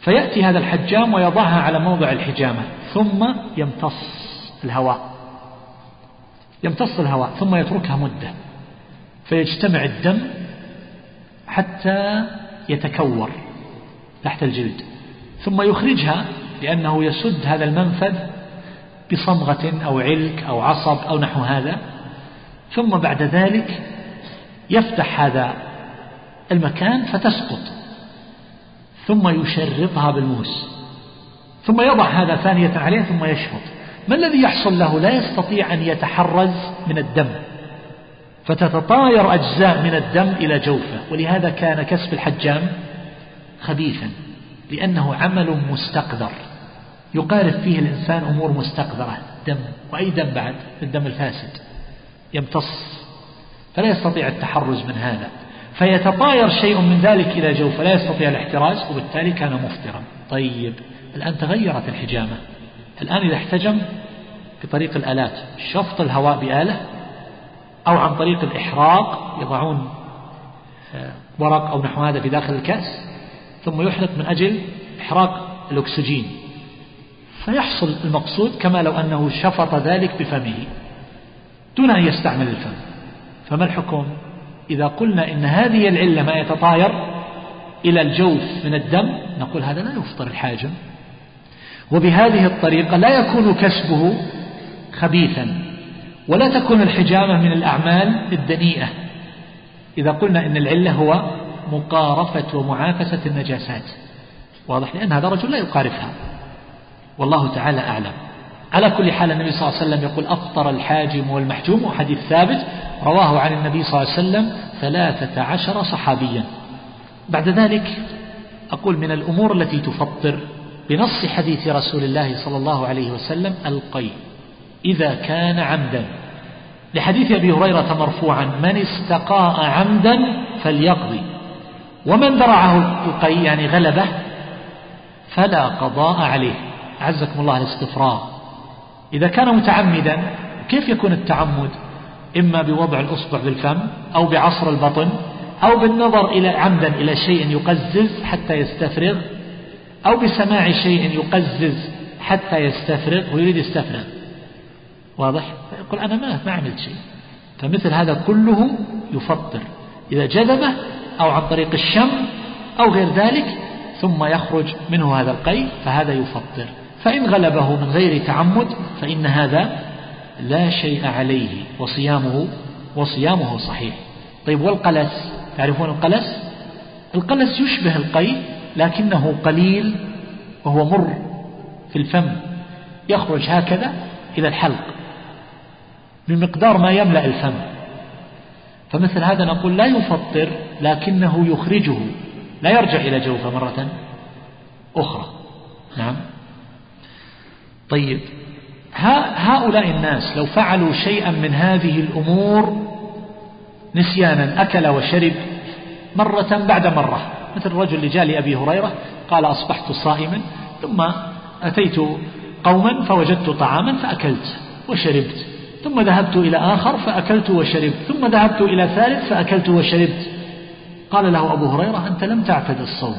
C: فيأتي هذا الحجام ويضعها على موضع الحجامة ثم يمتص الهواء يمتص الهواء ثم يتركها مدة. فيجتمع الدم حتى يتكور تحت الجلد ثم يخرجها لأنه يسد هذا المنفذ بصمغة أو علك أو عصب أو نحو هذا. ثم بعد ذلك يفتح هذا المكان فتسقط ثم يشرطها بالموس ثم يضع هذا ثانية عليه ثم يشفط ما الذي يحصل له؟ لا يستطيع أن يتحرز من الدم فتتطاير أجزاء من الدم إلى جوفه ولهذا كان كسب الحجام خبيثا لأنه عمل مستقذر. يقارف فيه الإنسان أمور مستقذرة دم وأي دم بعد؟ الدم الفاسد. يمتص. فلا يستطيع التحرز من هذا. فيتطاير شيء من ذلك إلى جو فلا يستطيع الاحتراز وبالتالي كان مفطرا. طيب الآن تغيرت الحجامة. الآن إذا احتجم بطريق الآلات شفط الهواء بآلة أو عن طريق الإحراق يضعون آه، ورق أو نحو هذا في داخل الكأس ثم يحرق من أجل إحراق الأكسجين. فيحصل المقصود كما لو أنه شفط ذلك بفمه. دون أن يستعمل الفم. فما الحكم؟ إذا قلنا إن هذه العلة ما يتطاير إلى الجوف من الدم نقول هذا لا يفطر الحاجم. وبهذه الطريقة لا يكون كسبه خبيثا ولا تكون الحجامة من الأعمال الدنيئة. إذا قلنا إن العلة هو مقارفة ومعافسة النجاسات. واضح؟ لأن هذا الرجل لا يقارفها. والله تعالى أعلم. على كل حال النبي صلى الله عليه وسلم يقول أفطر الحاجم والمحجوم وحديث ثابت رواه عن النبي صلى الله عليه وسلم ثلاثة عشر صحابيا. بعد ذلك أقول من الأمور التي تفطر بنص حديث رسول الله صلى الله عليه وسلم القي إذا كان عمدا. لحديث أبي هريرة مرفوعا من استقاء عمدا فليقضي. ومن درعه القي يعني غلبه فلا قضاء عليه. عزكم الله الاستفراغ. إذا كان متعمدا كيف يكون التعمد؟ إما بوضع الأصبع بالفم أو بعصر البطن أو بالنظر إلى عمدا إلى شيء يقزز حتى يستفرغ أو بسماع شيء يقزز حتى يستفرغ ويريد يستفرغ واضح؟ فيقول أنا ما ما عملت شيء. فمثل هذا كله يفطر. إذا جذبه أو عن طريق الشم أو غير ذلك ثم يخرج منه هذا القي فهذا يفطر. فإن غلبه من غير تعمد فإن هذا لا شيء عليه وصيامه وصيامه صحيح. طيب والقلس؟ تعرفون القلس؟ القلس يشبه القي لكنه قليل وهو مر في الفم يخرج هكذا إلى الحلق بمقدار ما يملأ الفم. فمثل هذا نقول لا يفطر لكنه يخرجه لا يرجع إلى جوفه مرة أخرى. نعم. طيب. هؤلاء الناس لو فعلوا شيئا من هذه الأمور نسيانا أكل وشرب مرة بعد مرة. مثل الرجل اللي جاء لأبي هريرة قال أصبحت صائما ثم أتيت قوما فوجدت طعاما فأكلت وشربت ثم ذهبت إلى آخر فأكلت وشربت ثم ذهبت إلى ثالث فأكلت وشربت. قال له أبو هريرة أنت لم تعتد الصوم.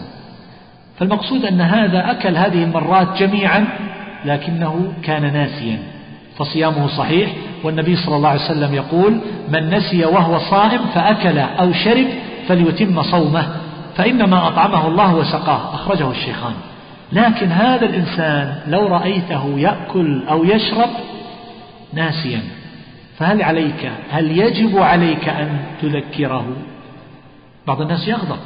C: فالمقصود أن هذا أكل هذه المرات جميعا لكنه كان ناسيا. فصيامه صحيح والنبي صلى الله عليه وسلم يقول من نسي وهو صائم فأكل أو شرب فليتم صومه فإنما أطعمه الله وسقاه. أخرجه الشيخان. لكن هذا الإنسان لو رأيته يأكل أو يشرب ناسيا فهل عليك هل يجب عليك أن تذكره؟ بعض الناس يغضب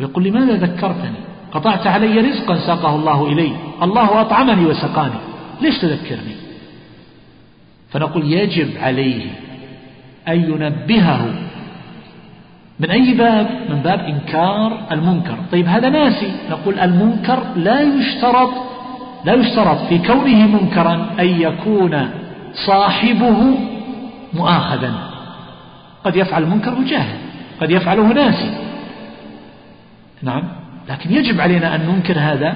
C: ويقول لماذا ذكرتني؟ قطعت علي رزقا ساقه الله إلي. الله أطعمني وسقاني. ليش تذكرني؟ فنقول يجب عليه أن ينبهه. من أي باب؟ من باب إنكار المنكر. طيب هذا ناسي. نقول المنكر لا يشترط لا يشترط في كونه منكرا أن يكون صاحبه مؤاخذا. قد يفعل المنكر وجاهل قد يفعله ناسي. نعم. لكن يجب علينا أن ننكر هذا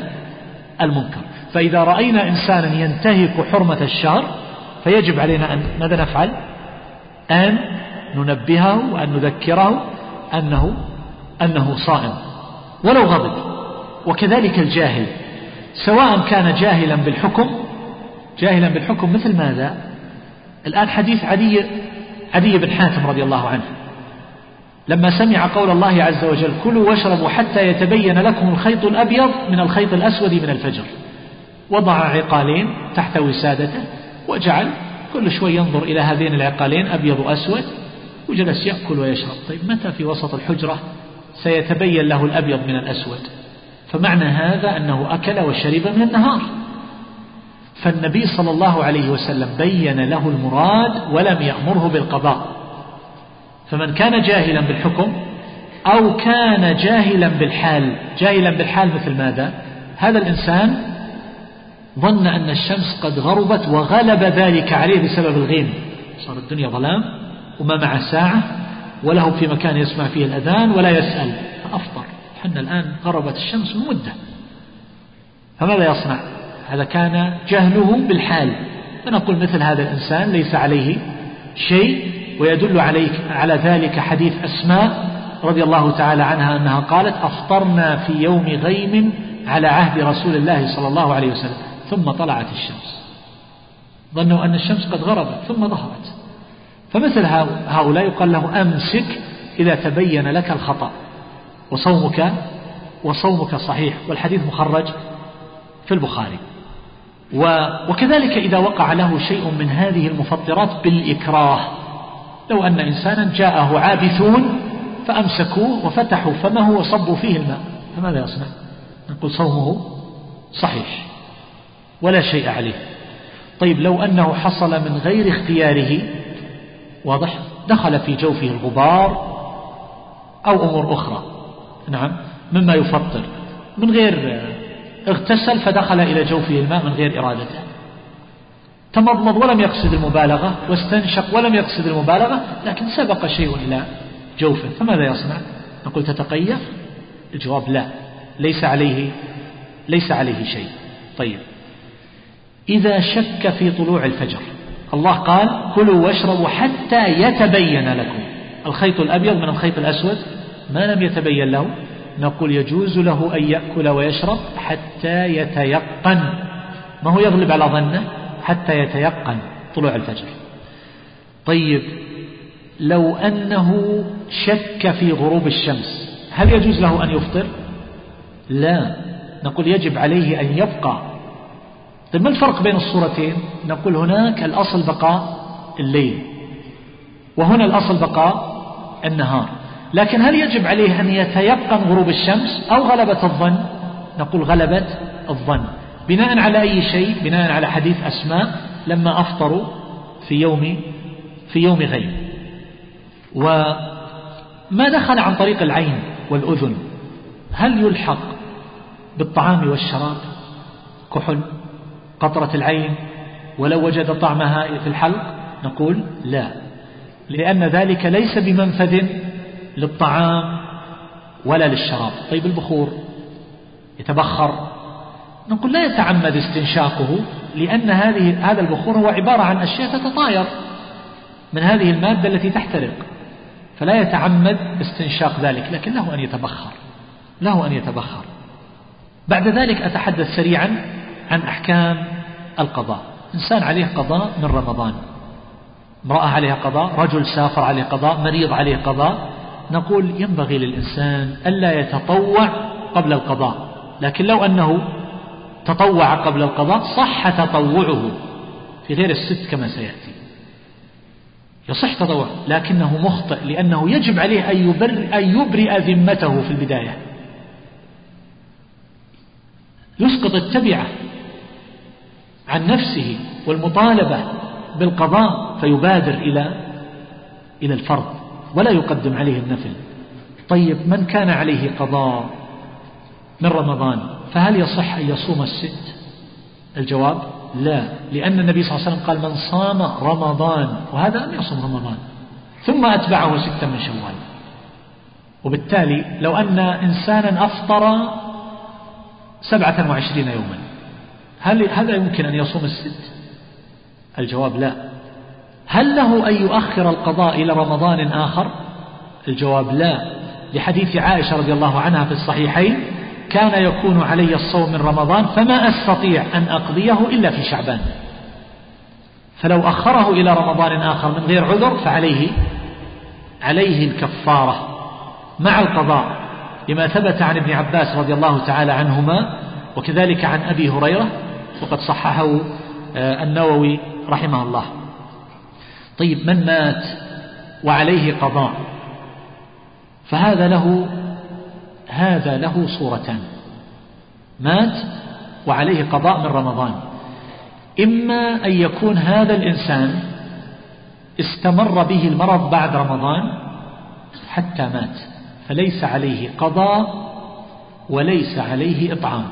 C: المنكر. فإذا رأينا إنسانا ينتهك حرمة الشهر فيجب علينا أن ماذا نفعل؟ أن ننبهه وأن نذكره أنه أنه صائم ولو غضب. وكذلك الجاهل سواء كان جاهلا بالحكم جاهلا بالحكم مثل ماذا؟ الآن حديث عدي عدي بن حاتم رضي الله عنه. لما سمع قول الله عز وجل كلوا واشربوا حتى يتبين لكم الخيط الأبيض من الخيط الأسود من الفجر. وضع عقالين تحت وسادته وجعل كل شوي ينظر إلى هذين العقالين أبيض وأسود وجلس يأكل ويشرب. طيب متى في وسط الحجرة سيتبين له الأبيض من الأسود؟ فمعنى هذا أنه أكل وشرب من النهار. فالنبي صلى الله عليه وسلم بين له المراد ولم يأمره بالقضاء. فمن كان جاهلا بالحكم أو كان جاهلا بالحال جاهلا بالحال مثل ماذا؟ هذا الإنسان ظن أن الشمس قد غربت وغلب ذلك عليه بسبب الغيم. صار الدنيا ظلام وما مع ساعة وله في مكان يسمع فيه الأذان ولا يسأل. فأفطر. حنا الآن غربت الشمس مدة. فماذا يصنع؟ هذا كان جهله بالحال. فنقول مثل هذا الإنسان ليس عليه شيء ويدل عليك على ذلك حديث أسماء رضي الله تعالى عنها أنها قالت أفطرنا في يوم غيم على عهد رسول الله صلى الله عليه وسلم ثم طلعت الشمس. ظنوا أن الشمس قد غربت ثم ظهرت. فمثل هؤلاء يقال له أمسك إذا تبين لك الخطأ. وصومك وصومك صحيح والحديث مخرج في البخاري. وكذلك إذا وقع له شيء من هذه المفطرات بالإكراه. لو أن إنسانا جاءه عابثون فأمسكوه وفتحوا فمه وصبوا فيه الماء؟ فماذا يصنع؟ نقول صومه صحيح ولا شيء عليه. طيب لو أنه حصل من غير اختياره واضح؟ دخل في جوفه الغبار أو أمور أخرى. نعم مما يفطر. من غير اغتسل فدخل إلى جوفه الماء من غير إرادته. تمضمض ولم يقصد المبالغة واستنشق ولم يقصد المبالغة لكن سبق شيء إلى جوفه فماذا يصنع؟ نقول تتقيف الجواب لا ليس عليه ليس عليه شيء. طيب. إذا شك في طلوع الفجر الله قال كلوا واشربوا حتى يتبين لكم. الخيط الأبيض من الخيط الأسود ما لم يتبين له نقول يجوز له أن يأكل ويشرب حتى يتيقن. ما هو يغلب على ظنه؟ حتى يتيقن طلوع الفجر. طيب لو أنه شك في غروب الشمس هل يجوز له أن يفطر؟ لا. نقول يجب عليه أن يبقى. طيب ما الفرق بين الصورتين؟ نقول هناك الأصل بقاء الليل وهنا الأصل بقاء النهار. لكن هل يجب عليه أن يتيقن غروب الشمس أو غلبة الظن؟ نقول غلبة الظن. بناء على أي شيء؟ بناء على حديث أسماء لما أفطروا في يوم في يوم غيم. وما دخل عن طريق العين والأذن؟ هل يلحق بالطعام والشراب؟ كحل؟ قطرة العين؟ ولو وجد طعمها في الحلق؟ نقول لا. لأن ذلك ليس بمنفذ للطعام ولا للشراب. طيب البخور يتبخر نقول لا يتعمد استنشاقه لأن هذه هذا البخور هو عبارة عن أشياء تتطاير من هذه المادة التي تحترق. فلا يتعمد استنشاق ذلك لكن له أن يتبخر. له أن يتبخر. بعد ذلك أتحدث سريعا عن أحكام القضاء. إنسان عليه قضاء من رمضان. امرأة عليها قضاء رجل سافر عليه قضاء مريض عليه قضاء. نقول ينبغي للإنسان ألا يتطوع قبل القضاء. لكن لو أنه تطوع قبل القضاء صح تطوعه. في غير الست كما سيأتي. يصح تطوع لكنه مخطئ لأنه يجب عليه أن, يبر أن يبرئ ذمته في البداية. يسقط التبعة عن نفسه والمطالبة بالقضاء فيبادر إلى إلى الفرض ولا يقدم عليه النفل. طيب من كان عليه قضاء من رمضان؟ فهل يصح أن يصوم الست؟ الجواب لا لأن النبي صلى الله عليه وسلم قال من صام رمضان وهذا لم يصم رمضان. ثم أتبعه ستا من شوال. وبالتالي لو أن إنسانا أفطر سبعة وعشرين يوما هل هذا يمكن أن يصوم الست؟ الجواب لا. هل له أن يؤخر القضاء إلى رمضان آخر؟ الجواب لا. لحديث عائشة رضي الله عنها في الصحيحين كان يكون علي الصوم من رمضان فما أستطيع أن أقضيه إلا في شعبان. فلو أخره إلى رمضان آخر من غير عذر فعليه عليه الكفارة مع القضاء لما ثبت عن ابن عباس رضي الله تعالى عنهما وكذلك عن أبي هريرة وقد صححه آه، النووي رحمه الله. طيب من مات وعليه قضاء؟ فهذا له هذا له صورتان. مات وعليه قضاء من رمضان. إما أن يكون هذا الإنسان استمر به المرض بعد رمضان حتى مات. فليس عليه قضاء وليس عليه إطعام.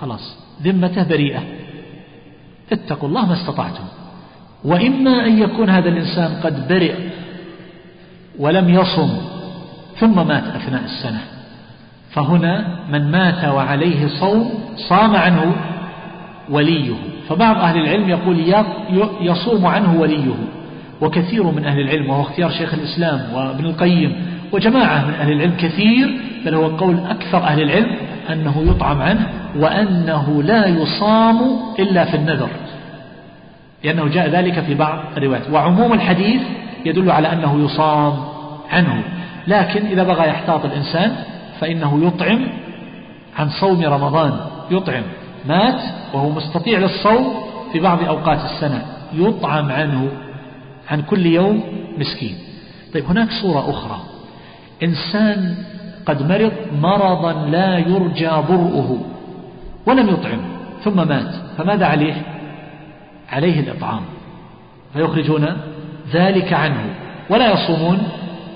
C: خلاص ذمته بريئة. اتقوا الله ما استطعتم. وإما أن يكون هذا الإنسان قد برئ ولم يصم ثم مات أثناء السنة. فهنا من مات وعليه صوم صام عنه وليه. فبعض أهل العلم يقول يصوم عنه وليه. وكثير من أهل العلم وهو اختيار شيخ الإسلام وابن القيم وجماعة من أهل العلم كثير بل هو قول أكثر أهل العلم أنه يطعم عنه وأنه لا يصام إلا في النذر لأنه جاء ذلك في بعض الروايات. وعموم الحديث يدل على أنه يصام عنه. لكن إذا بغى يحتاط الإنسان فإنه يطعم عن صوم رمضان. يطعم. مات وهو مستطيع للصوم في بعض أوقات السنة. يطعم عنه عن كل يوم مسكين. طيب هناك صورة أخرى. إنسان قد مرض مرضا لا يرجى برؤه ولم يطعم ثم مات. فماذا عليه؟ عليه الإطعام. فيخرجون ذلك عنه. ولا يصومون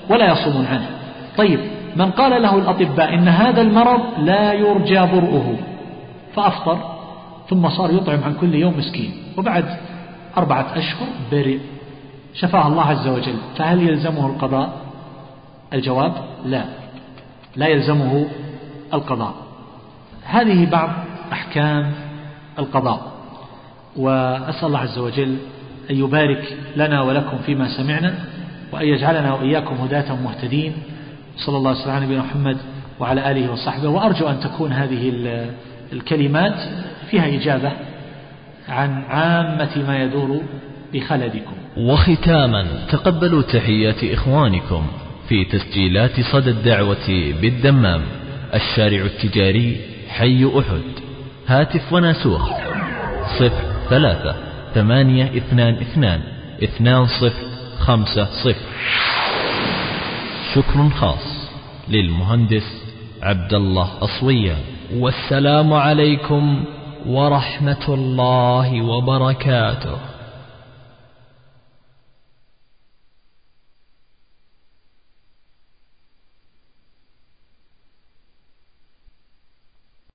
C: ولا يصومون عنه. طيب من قال له الأطباء إن هذا المرض لا يرجى برؤه فأفطر ثم صار يطعم عن كل يوم مسكين وبعد أربعة أشهر برئ. شفاه الله عز وجل فهل يلزمه القضاء؟ الجواب لا. لا يلزمه القضاء. هذه بعض أحكام القضاء وأسأل الله عز وجل أن يبارك لنا ولكم فيما سمعنا وأن يجعلنا وإياكم هداة مهتدين. صلى الله وسلم على نبينا محمد وعلى آله وصحبه. وأرجو أن تكون هذه الكلمات فيها إجابة عن عامة ما يدور بخلدكم.
A: وختاما تقبلوا تحيات إخوانكم في تسجيلات صدى الدعوة بالدمام. الشارع التجاري حي أحد. هاتف وناسوخ. صفر ثلاثة ثمانية اثنان اثنان اثنان صفر خمسة صفر. شكر خاص للمهندس عبد الله أصوية. والسلام عليكم ورحمة الله وبركاته.